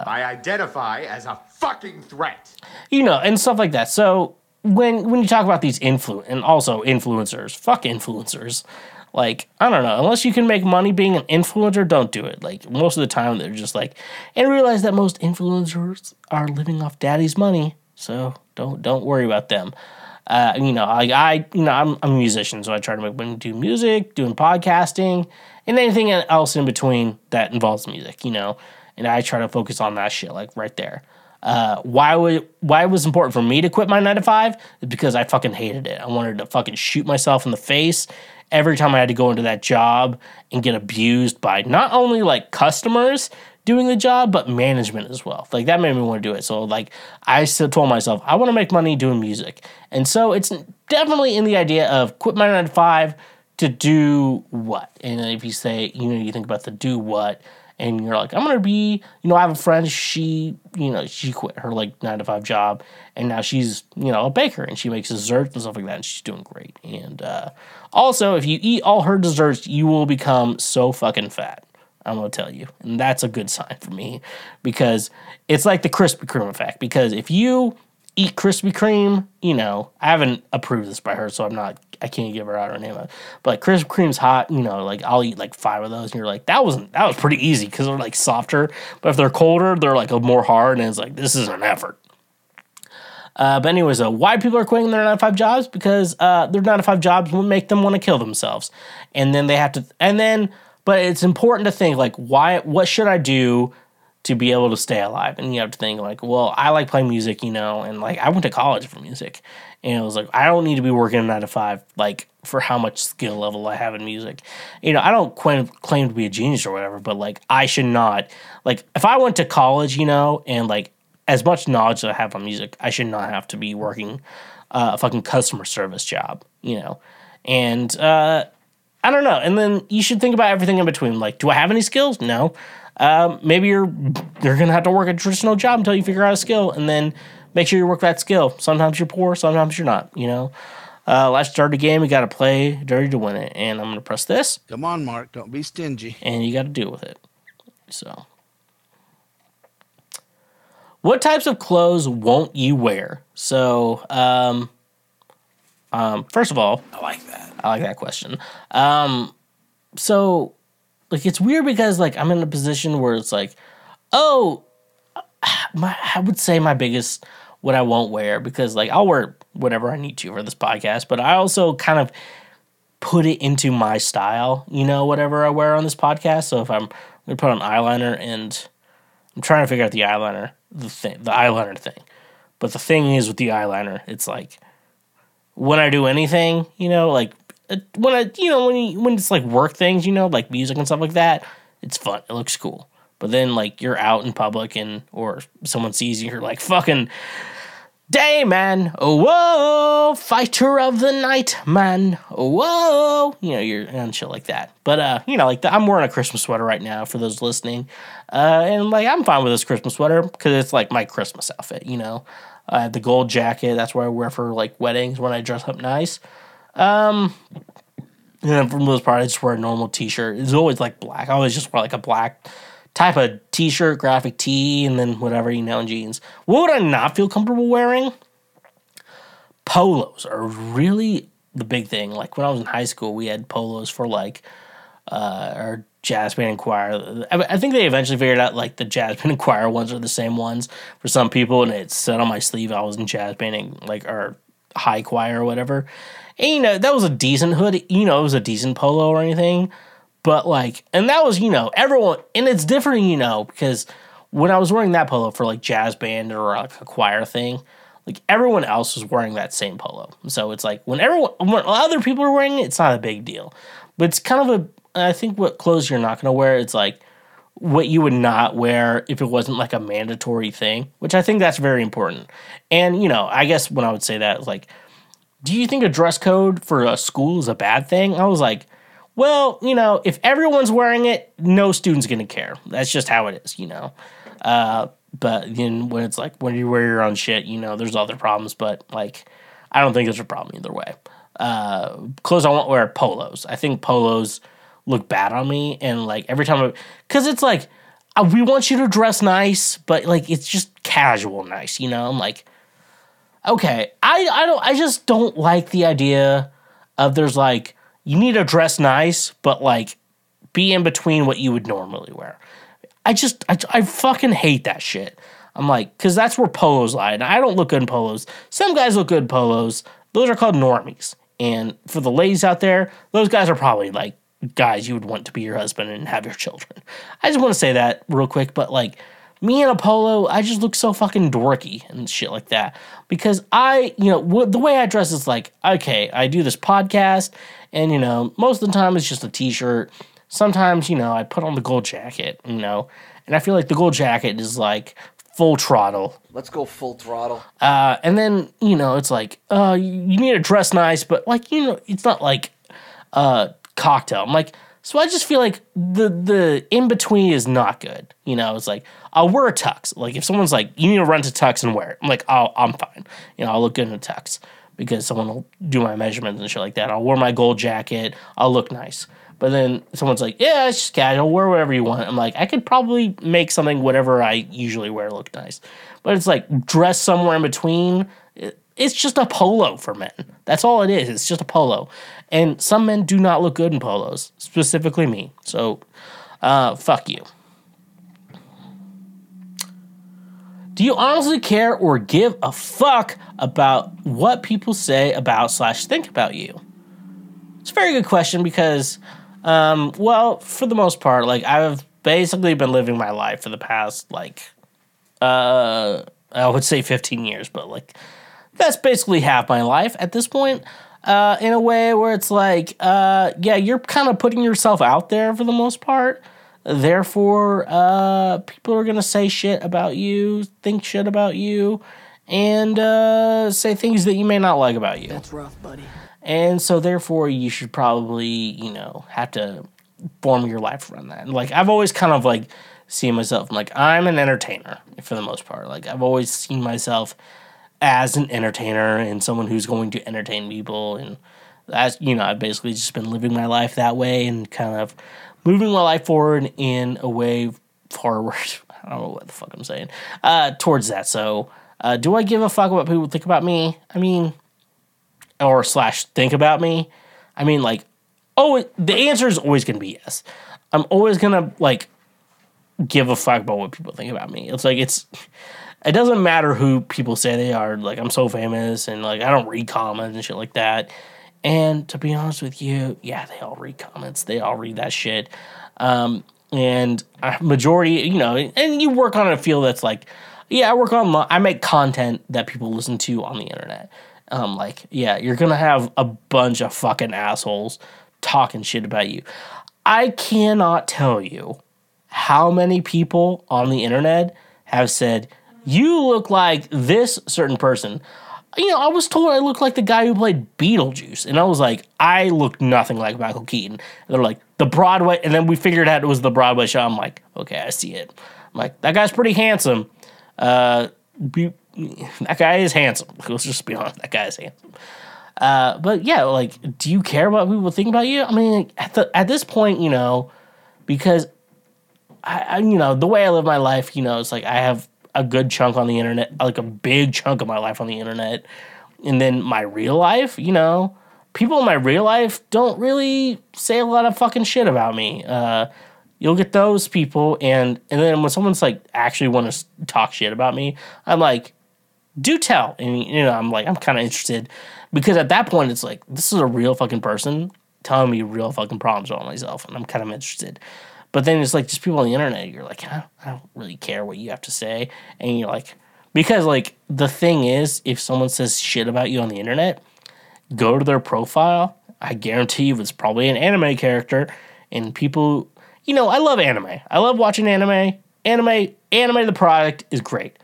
I identify as a fucking threat. you know, and stuff like that. So when when you talk about these influ and also influencers, fuck influencers. Like I don't know, unless you can make money being an influencer, don't do it. Like most of the time, they're just like, and realize that most influencers are living off daddy's money, so don't don't worry about them. Uh, you know, like I, you know, I'm, I'm a musician, so I try to make money doing music, doing podcasting, and anything else in between that involves music. You know, and I try to focus on that shit, like right there. Uh, why would why it was important for me to quit my nine to five because I fucking hated it. I wanted to fucking shoot myself in the face every time I had to go into that job and get abused by not only like customers doing the job but management as well. Like that made me want to do it. So like I still told myself I want to make money doing music, and so it's definitely in the idea of quit my nine to five to do what. And if you say you know you think about the do what and you're like, I'm gonna be, you know, I have a friend, she, you know, she quit her like nine to five job and now she's, you know, a baker and she makes desserts and stuff like that and she's doing great. And uh, also, if you eat all her desserts, you will become so fucking fat. I'm gonna tell you. And that's a good sign for me because it's like the Krispy Kreme effect. Because if you eat Krispy Kreme, you know, I haven't approved this by her, so I'm not, I can't give her out her name. But like Krispy Kreme's hot, you know, like I'll eat like five of those, and you're like, that wasn't, that was pretty easy because they're like softer. But if they're colder, they're like a more hard, and it's like this is an effort. Uh, but anyways, uh, why people are quitting their nine to five jobs? Because uh, their nine to five jobs will make them want to kill themselves, and then they have to. And then, but it's important to think like, why? What should I do to be able to stay alive? And you have to think like, well, I like playing music, you know, and like I went to college for music, and it was like I don't need to be working nine to five like for how much skill level I have in music. You know, I don't claim claim to be a genius or whatever, but like I should not like if I went to college, you know, and like as much knowledge that I have on music, I should not have to be working uh, a fucking customer service job, you know. And uh, I don't know. And then you should think about everything in between. Like, do I have any skills? No. Um, maybe you're you're gonna have to work a traditional job until you figure out a skill, and then make sure you work that skill. Sometimes you're poor, sometimes you're not. You know. Uh, let's start a game. You got to play dirty to win it. And I'm gonna press this, Come on, Mark. Don't be stingy. and you got to deal with it. So. What types of clothes won't you wear? So, um, Um, first of all, I like that. I like that question. Um, so like it's weird because like I'm in a position where it's like, oh, my I would say my biggest what I won't wear because like I'll wear whatever I need to for this podcast, but I also kind of put it into my style, you know, whatever I wear on this podcast. So if I'm gonna put on eyeliner and I'm trying to figure out the eyeliner, the thing, the eyeliner thing. But the thing is with the eyeliner, it's like when I do anything, you know, like when I, you know, when you, when it's like work things, you know, like music and stuff like that, it's fun. It looks cool. But then like you're out in public and or someone sees you, you're like fucking, day man, oh whoa, fighter of the night man, oh whoa, you know, you're and shit like that. But uh, you know, like the, I'm wearing a Christmas sweater right now for those listening, uh, and like I'm fine with this Christmas sweater because it's like my Christmas outfit, you know. I have the gold jacket. That's what I wear for like weddings when I dress up nice. Um, and for the most part, I just wear a normal t-shirt. It's always like black. I always just wear like a black type of t-shirt, graphic tee, and then whatever you know, and jeans. What would I not feel comfortable wearing? Polos are really the big thing. Like when I was in high school, we had polos for like uh, our jazz band and choir. I, I think they eventually figured out like the jazz band and choir ones are the same ones for some people, and it said on my sleeve I was in jazz band and like or high choir or whatever. And you know that was a decent hood. You know it was a decent polo or anything, but like, and that was you know everyone, and it's different, you know, because when I was wearing that polo for like jazz band or like a choir thing. Like everyone else was wearing that same polo, so it's like when everyone, when other people are wearing it, it's not a big deal. But it's kind of a, I think what clothes you're not gonna wear, it's like what you would not wear if it wasn't like a mandatory thing, which I think that's very important. And you know, I guess when I would say that, like, do you think a dress code for a school is a bad thing? I was like, well, you know, if everyone's wearing it, no student's gonna care. That's just how it is, you know. Uh, but then when it's like when you wear your own shit, you know, there's other problems. But like, I don't think there's a problem either way. Uh, clothes I won't wear polos. I think polos look bad on me, and like every time, because it's like uh, we want you to dress nice, but like it's just casual nice, you know. I'm like, okay, I I don't I just don't like the idea of there's like you need to dress nice, but like be in between what you would normally wear. I just I, I fucking hate that shit. I'm like, because that's where polos lie. And I don't look good in polos. Some guys look good in polos. Those are called normies. And for the ladies out there, those guys are probably like guys you would want to be your husband and have your children. I just want to say that real quick, but like me in a polo, I just look so fucking dorky and shit like that. Because I, you know, wh- the way I dress is like, okay, I do this podcast, and you know, most of the time it's just a t shirt. Sometimes, you know, I put on the gold jacket, you know, and I feel like the gold jacket is like full throttle. Let's go full throttle. Uh, and then, you know, it's like, uh, you you need to dress nice, but like, you know, it's not like uh cocktail. I'm like, so I just feel like the the in between is not good. You know, it's like I'll wear a tux. Like if someone's like, you need to run to tux and wear it, I'm like, oh, I'm fine. You know, I'll look good in a tux because someone will do my measurements and shit like that. I'll wear my gold jacket. I'll look nice. But then someone's like, yeah, it's just casual. Wear whatever you want. I'm like, I could probably make something whatever I usually wear look nice. But it's like dress somewhere in between. It- It's just a polo for men. That's all it is. It's just a polo. And some men do not look good in polos, specifically me. So, uh, fuck you. Do you honestly care or give a fuck about what people say about slash think about you? It's a very good question because, um, well, for the most part, like I've basically been living my life for the past like, uh, I would say 15 years, but like that's basically half my life at this point. Uh, in a way where it's like, uh, yeah, you're kind of putting yourself out there for the most part. Therefore, uh, people are gonna say shit about you, think shit about you, and uh, say things that you may not like about you. That's rough, buddy. And so, therefore, you should probably, you know, have to form your life around that. Like, I've always kind of like seen myself, I'm like, I'm an entertainer for the most part. Like, I've always seen myself as an entertainer and someone who's going to entertain people. And that's, you know, I've basically just been living my life that way and kind of moving my life forward in a way forward. I don't know what the fuck I'm saying. Uh, towards that. So, uh, do I give a fuck what people think about me? I mean, or slash think about me, I mean, like, oh, the answer is always gonna be yes. I'm always gonna like give a fuck about what people think about me. It's like it's it doesn't matter who people say they are. Like I'm so famous and like I don't read comments and shit like that. And to be honest with you, yeah, they all read comments. They all read that shit. Um, and majority, you know, and you work on a field that's like, yeah, I work on, I make content that people listen to on the internet. Um, like, yeah, you're gonna have a bunch of fucking assholes talking shit about you. I cannot tell you how many people on the internet have said, You look like this certain person. You know, I was told I looked like the guy who played Beetlejuice. And I was like, I look nothing like Michael Keaton. And they're like, the Broadway. And then we figured out it was the Broadway show. I'm like, okay, I see it. I'm like, that guy's pretty handsome. Uh, be, that guy is handsome. Let's just be honest. That guy is handsome. Uh, but yeah, like, do you care what people think about you? I mean, at the at this point, you know, because I, I, you know, the way I live my life, you know, it's like I have a good chunk on the internet, like a big chunk of my life on the internet, and then my real life, you know, people in my real life don't really say a lot of fucking shit about me. Uh, you'll get those people, and and then when someone's like actually want to talk shit about me, I'm like, do tell, and you know, I'm like, I'm kind of interested because at that point, it's like this is a real fucking person telling me real fucking problems about myself, and I'm kind of interested. But then it's like just people on the internet. You're like, I don't, I don't really care what you have to say, and you're like, because like the thing is, if someone says shit about you on the internet, go to their profile. I guarantee you, it's probably an anime character, and people, you know, I love anime. I love watching anime. Anime, anime, the product is great,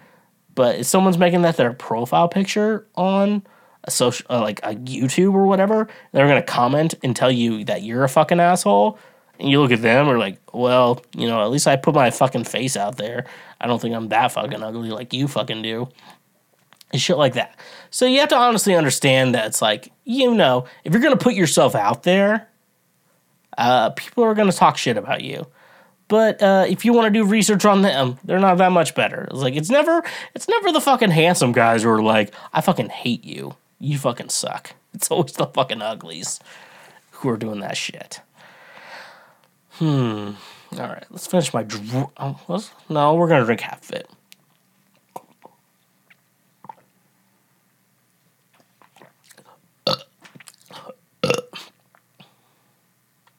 but if someone's making that their profile picture on a social, uh, like a YouTube or whatever, they're gonna comment and tell you that you're a fucking asshole and you look at them or like, well, you know, at least I put my fucking face out there. I don't think I'm that fucking ugly like you fucking do. And shit like that. So you have to honestly understand that it's like, you know, if you're gonna put yourself out there, uh, people are gonna talk shit about you. But uh, if you want to do research on them, they're not that much better. It's like it's never, it's never the fucking handsome guys who are like, I fucking hate you. You fucking suck. It's always the fucking uglies who are doing that shit. Hmm. All right, let's finish my. Dr- let's- no, we're gonna drink half of it.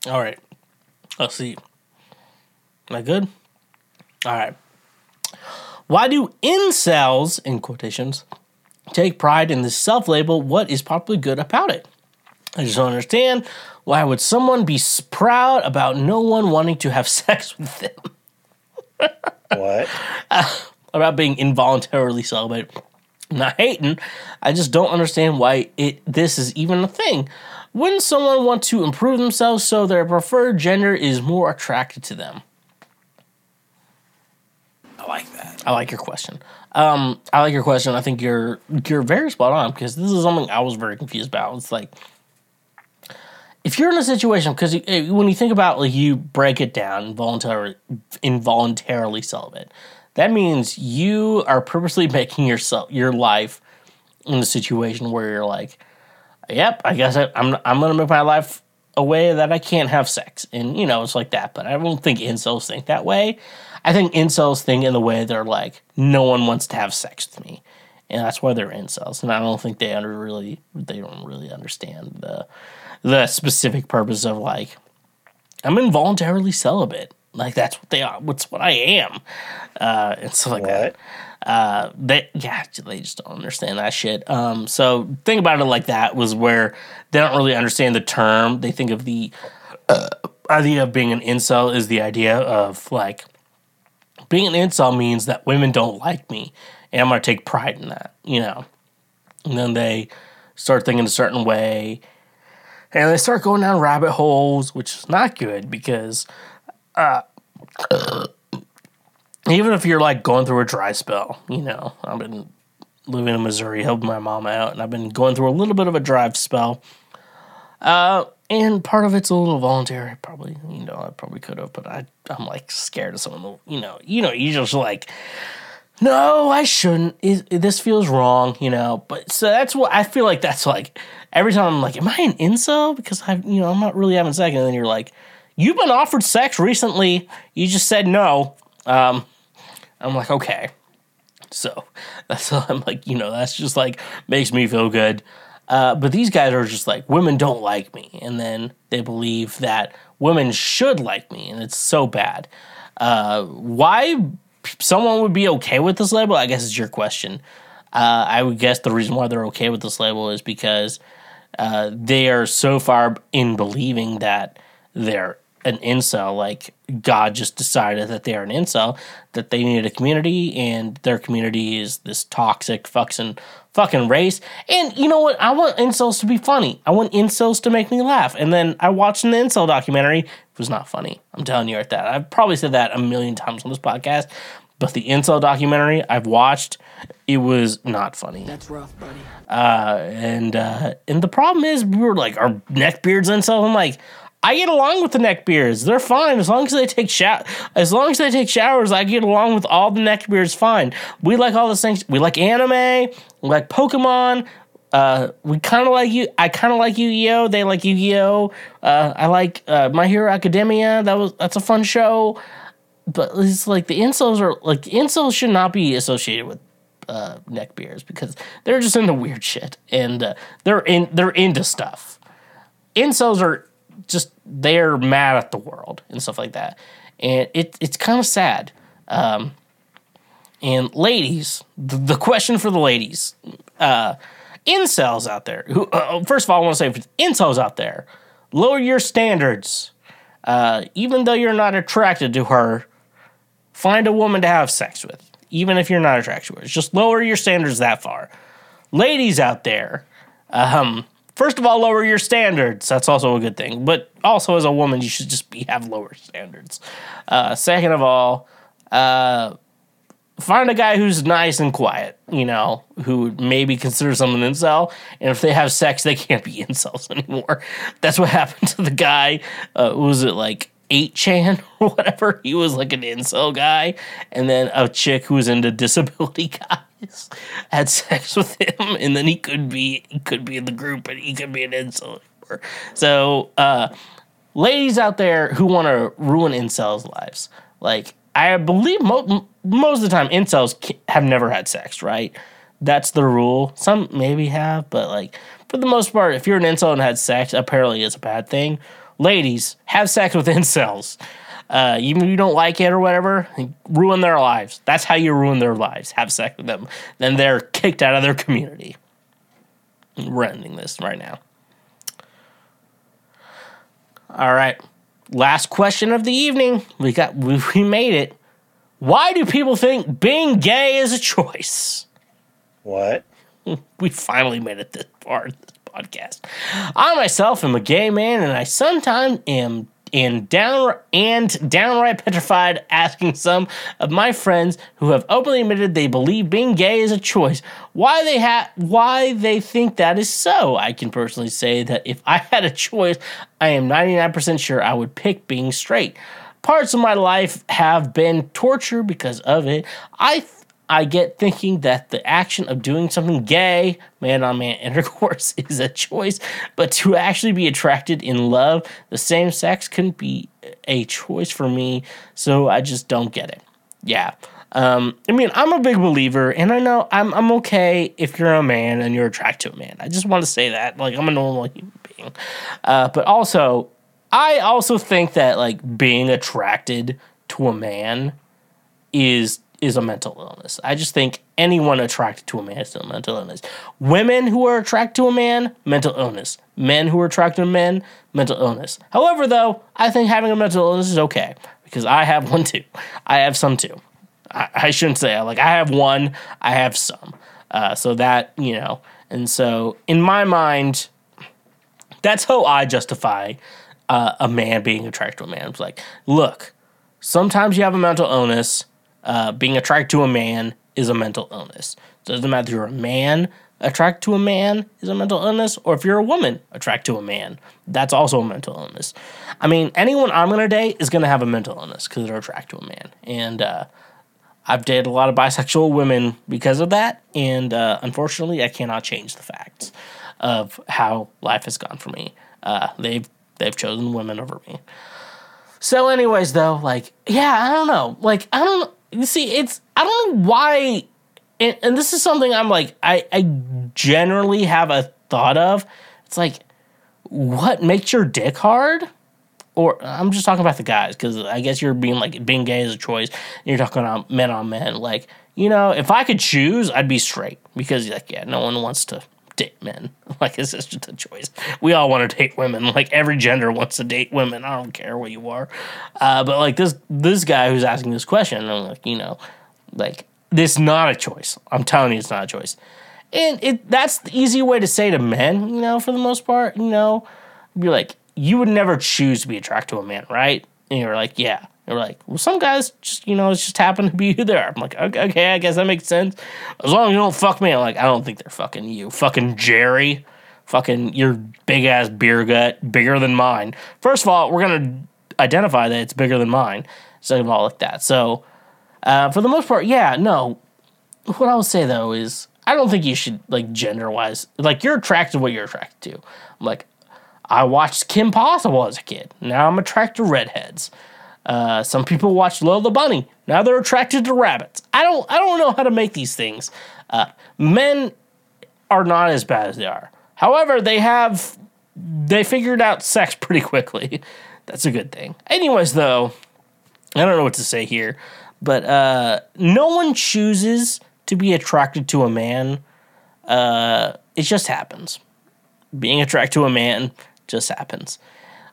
All right. Let's see. Am I good? All right. Why do incels, in quotations, take pride in the self label? What is probably good about it? I just don't understand. Why would someone be proud about no one wanting to have sex with them? What? about being involuntarily celibate. I'm not hating. I just don't understand why it this is even a thing. Wouldn't someone want to improve themselves so their preferred gender is more attracted to them? I like that. I like your question. Um, I like your question. I think you're you're very spot on because this is something I was very confused about. It's like if you're in a situation because eh, when you think about like you break it down involuntarily involuntarily celibate, that means you are purposely making yourself your life in a situation where you're like, yep, I guess I, I'm I'm gonna make my life a way that I can't have sex, and you know it's like that. But I don't think incels think that way. I think incels think in the way they're like, no one wants to have sex with me, and that's why they're incels. And I don't think they under really they don't really understand the the specific purpose of like I'm involuntarily celibate. Like that's what they are. What's what I am, uh, and stuff like that. Uh, they yeah, they just don't understand that shit. Um, so think about it like that was where they don't really understand the term. They think of the uh, idea of being an incel is the idea of like being an incel means that women don't like me, and I'm gonna take pride in that, you know. And then they start thinking a certain way, and they start going down rabbit holes, which is not good because uh, even if you're like going through a dry spell, you know, I've been living in Missouri, helping my mom out, and I've been going through a little bit of a dry spell. Uh, and part of it's a little voluntary, probably. You know, I probably could have, but I, I'm like scared of someone. you know, you know, you just like, no, I shouldn't. It, this feels wrong, you know. But so that's what I feel like. That's like every time I'm like, am I an incel? Because I, you know, I'm not really having sex. And then you're like, you've been offered sex recently. You just said no. Um, I'm like, okay. So that's I'm like, you know, that's just like makes me feel good. Uh, but these guys are just like, women don't like me, and then they believe that women should like me, and it's so bad. Uh, why someone would be okay with this label? I guess is your question. Uh, I would guess the reason why they're okay with this label is because uh, they are so far in believing that they're an incel. Like God just decided that they are an incel, that they need a community, and their community is this toxic fucking fucking race. And you know what? I want incels to be funny. I want incels to make me laugh. And then I watched an incel documentary. It was not funny. I'm telling you right that. I've probably said that a million times on this podcast. But the incel documentary I've watched, it was not funny. That's rough, buddy. Uh, and uh, and the problem is we were like our neck beards and stuff. I'm like, I get along with the neck beards. They're fine as long as they take shower. As long as they take showers, I get along with all the neck beards. Fine. We like all the things. We like anime. We like Pokemon. Uh, we kind of like you. I kind of like Yu-Gi-Oh. They like Yu-Gi-Oh. Uh, I like uh, My Hero Academia. That was that's a fun show. But it's like the incels are like incels should not be associated with uh, neck beards because they're just into weird shit and uh, they're in they're into stuff. Incels are just they're mad at the world and stuff like that, and it it's kind of sad. Um, and ladies, the, the question for the ladies, uh, incels out there. Who uh, first of all, I want to say, for incels out there, lower your standards. Uh, even though you're not attracted to her, find a woman to have sex with, even if you're not attracted to her. Just lower your standards that far. Ladies out there, um, first of all, lower your standards. That's also a good thing. But also, as a woman, you should just be have lower standards. Uh, second of all, uh, find a guy who's nice and quiet, you know, who maybe consider someone an incel. And if they have sex, they can't be incels anymore. That's what happened to the guy. Uh, was it like 8chan or whatever? He was like an incel guy. And then a chick who was into disability guys had sex with him. And then he could be, he could be in the group and he could be an incel. So, uh, ladies out there who want to ruin incels' lives, like I believe mo- most of the time incels have never had sex, right? That's the rule. Some maybe have, but like for the most part, if you're an incel and had sex, apparently it's a bad thing. Ladies, have sex with incels. Uh, even if you don't like it or whatever, ruin their lives. That's how you ruin their lives. Have sex with them. Then they're kicked out of their community. We're ending this right now. All right. Last question of the evening. We got we, we made it. Why do people think being gay is a choice? What? We finally made it this far podcast. I myself am a gay man, and I sometimes am and down and downright petrified asking some of my friends who have openly admitted they believe being gay is a choice why they ha- why they think that is so. I can personally say that if i had a choice i am 99% sure i would pick being straight. Parts of my life have been torture because of it. I I get thinking that the action of doing something gay, man on man intercourse, is a choice, but to actually be attracted in love, the same sex couldn't be a choice for me, so I just don't get it. Yeah. Um, I mean, I'm a big believer, and I know I'm I'm okay if you're a man and you're attracted to a man. I just want to say that, like, I'm a normal human being. Uh, but also, I also think that like being attracted to a man is is a mental illness. I just think anyone attracted to a man is a mental illness. Women who are attracted to a man, mental illness. Men who are attracted to men, mental illness. However, though, I think having a mental illness is okay because I have one too. I have some too. I, I shouldn't say like I have one. I have some. Uh, so that you know, and so in my mind, that's how I justify uh, a man being attracted to a man. It's like, look, sometimes you have a mental illness. Uh, being attracted to a man is a mental illness. It doesn't matter if you're a man attracted to a man is a mental illness, or if you're a woman attracted to a man, that's also a mental illness. I mean, anyone I'm gonna date is gonna have a mental illness because they're attracted to a man, and uh, I've dated a lot of bisexual women because of that, and uh, unfortunately, I cannot change the facts. of how life has gone for me. Uh, they've they've chosen women over me. So, anyways, though, like, yeah, I don't know. Like, I don't. You see, it's I don't know why, and, and this is something I'm like, I I generally have a thought of. It's like, what makes your dick hard? Or I'm just talking about the guys because I guess you're being like being gay is a choice. You're talking about men on men. Like, you know, if I could choose, I'd be straight because, like, yeah, no one wants to date men. Like, it's just a choice. We all want to date women. Like, every gender wants to date women. I don't care what you are. Uh, but like this this guy who's asking this question, I'm like, you know, like this not a choice. I'm telling you, it's not a choice. And it that's the easy way to say to men, you know, for the most part, you know, be like, you would never choose to be attracted to a man, right? And you're like, yeah. We're like, well, some guys just, you know, it's just happen to be who they are. I'm like, okay, okay, I guess that makes sense. As long as you don't fuck me, I'm like, I don't think they're fucking you. Fucking Jerry. Fucking your big ass beer gut, bigger than mine. First of all, we're gonna identify that it's bigger than mine. Second of all, like that. So uh, for the most part, yeah, no. What I would say though is I don't think you should like gender wise like you're attracted to what you're attracted to. I'm Like I watched Kim Possible as a kid. Now I'm attracted to redheads. Uh, some people watch Lola the Bunny. Now they're attracted to rabbits. I don't I don't know how to make these things. Uh, men are not as bad as they are. However, they have they figured out sex pretty quickly. That's a good thing. Anyways, though, I don't know what to say here, but uh, no one chooses to be attracted to a man. Uh, it just happens. Being attracted to a man just happens.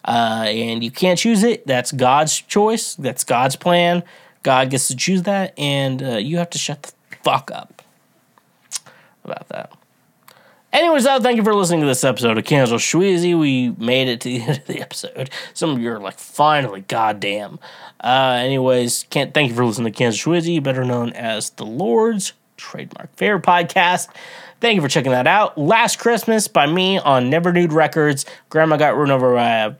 Uh, and you can't choose it. That's God's choice. That's God's plan. God gets to choose that, and uh, you have to shut the fuck up about that. Anyways, though, thank you for listening to this episode of Cancel Shweezy. We made it to the end of the episode. Some of you are like, finally, goddamn. Uh, anyways, can't thank you for listening to Cancel Shweezy, better known as the Lord's trademark favorite podcast. Thank you for checking that out. Last Christmas by me on Never Nude Records. Grandma got run over by a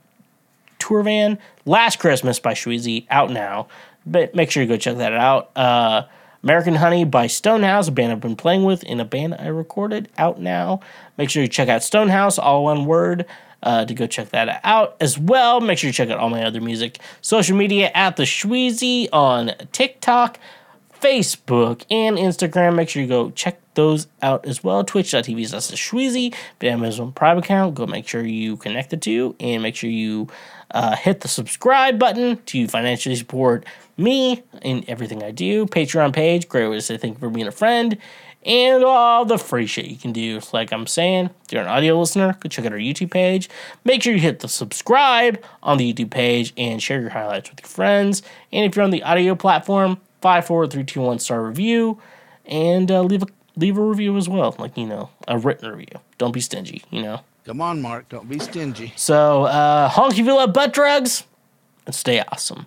tour van. Last Christmas by Shweezy, out now. But make sure you go check that out. Uh, American Honey by Stonehouse, a band I've been playing with in a band I recorded, out now. Make sure you check out Stonehouse, all one word, uh, to go check that out as well. Make sure you check out all my other music, social media at the Shweezy on TikTok, Facebook, and Instagram. Make sure you go check those out as well. Twitch.tv slash the Shweezy, Amazon Prime account. Go make sure you connect the two and make sure you uh, hit the subscribe button to financially support me in everything I do. Patreon page, great way to say thank you for being a friend. And all the free shit you can do. Like I'm saying, if you're an audio listener, go check out our YouTube page. Make sure you hit the subscribe on the YouTube page and share your highlights with your friends. And if you're on the audio platform, five, four, three, two, one star review, and uh, leave a leave a review as well. Like you know, a written review. Don't be stingy. You know. Come on, Mark. Don't be stingy. So, uh, you love butt drugs, and stay awesome.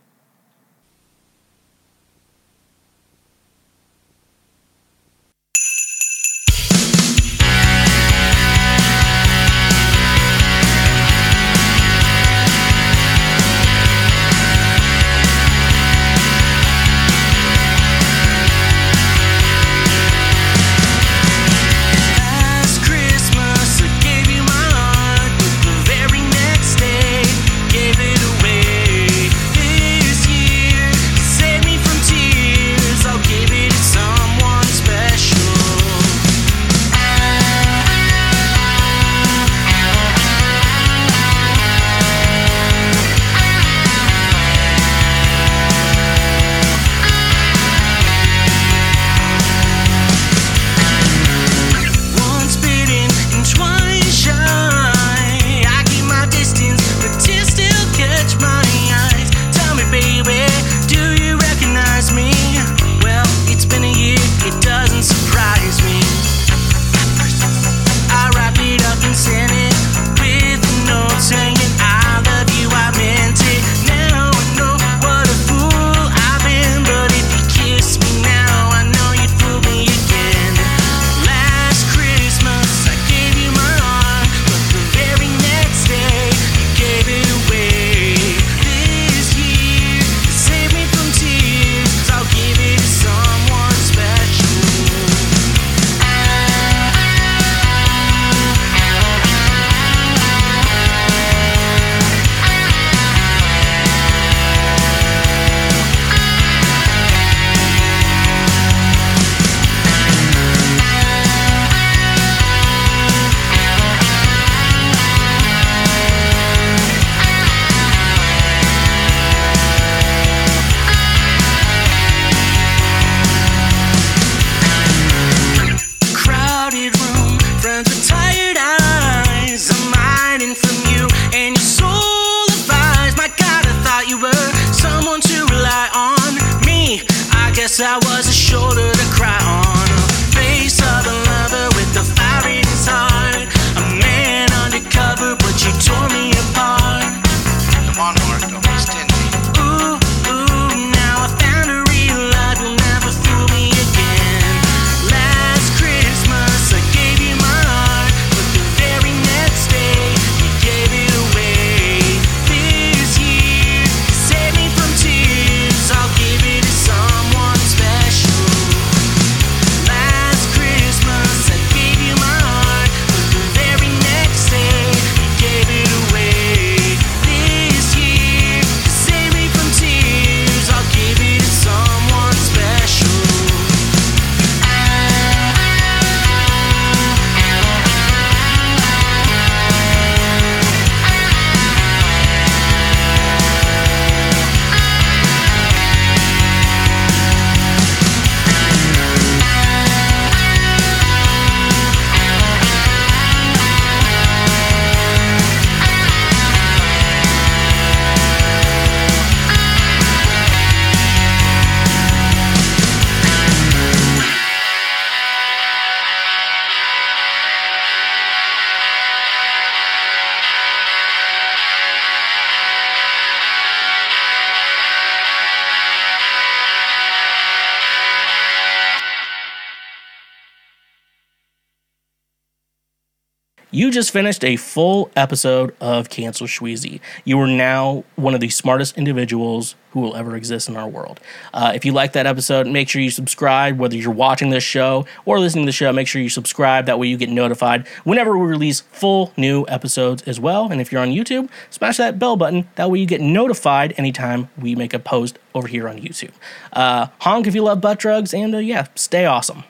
Just finished a full episode of Cancel Shweezy. You are now one of the smartest individuals who will ever exist in our world. Uh, if you like that episode, make sure you subscribe, whether you're watching this show or listening to the show, make sure you subscribe. That way you get notified whenever we release full new episodes as well. And if you're on YouTube, smash that bell button. That way you get notified anytime we make a post over here on YouTube. Uh, honk if you love butt drugs, and uh, yeah, stay awesome.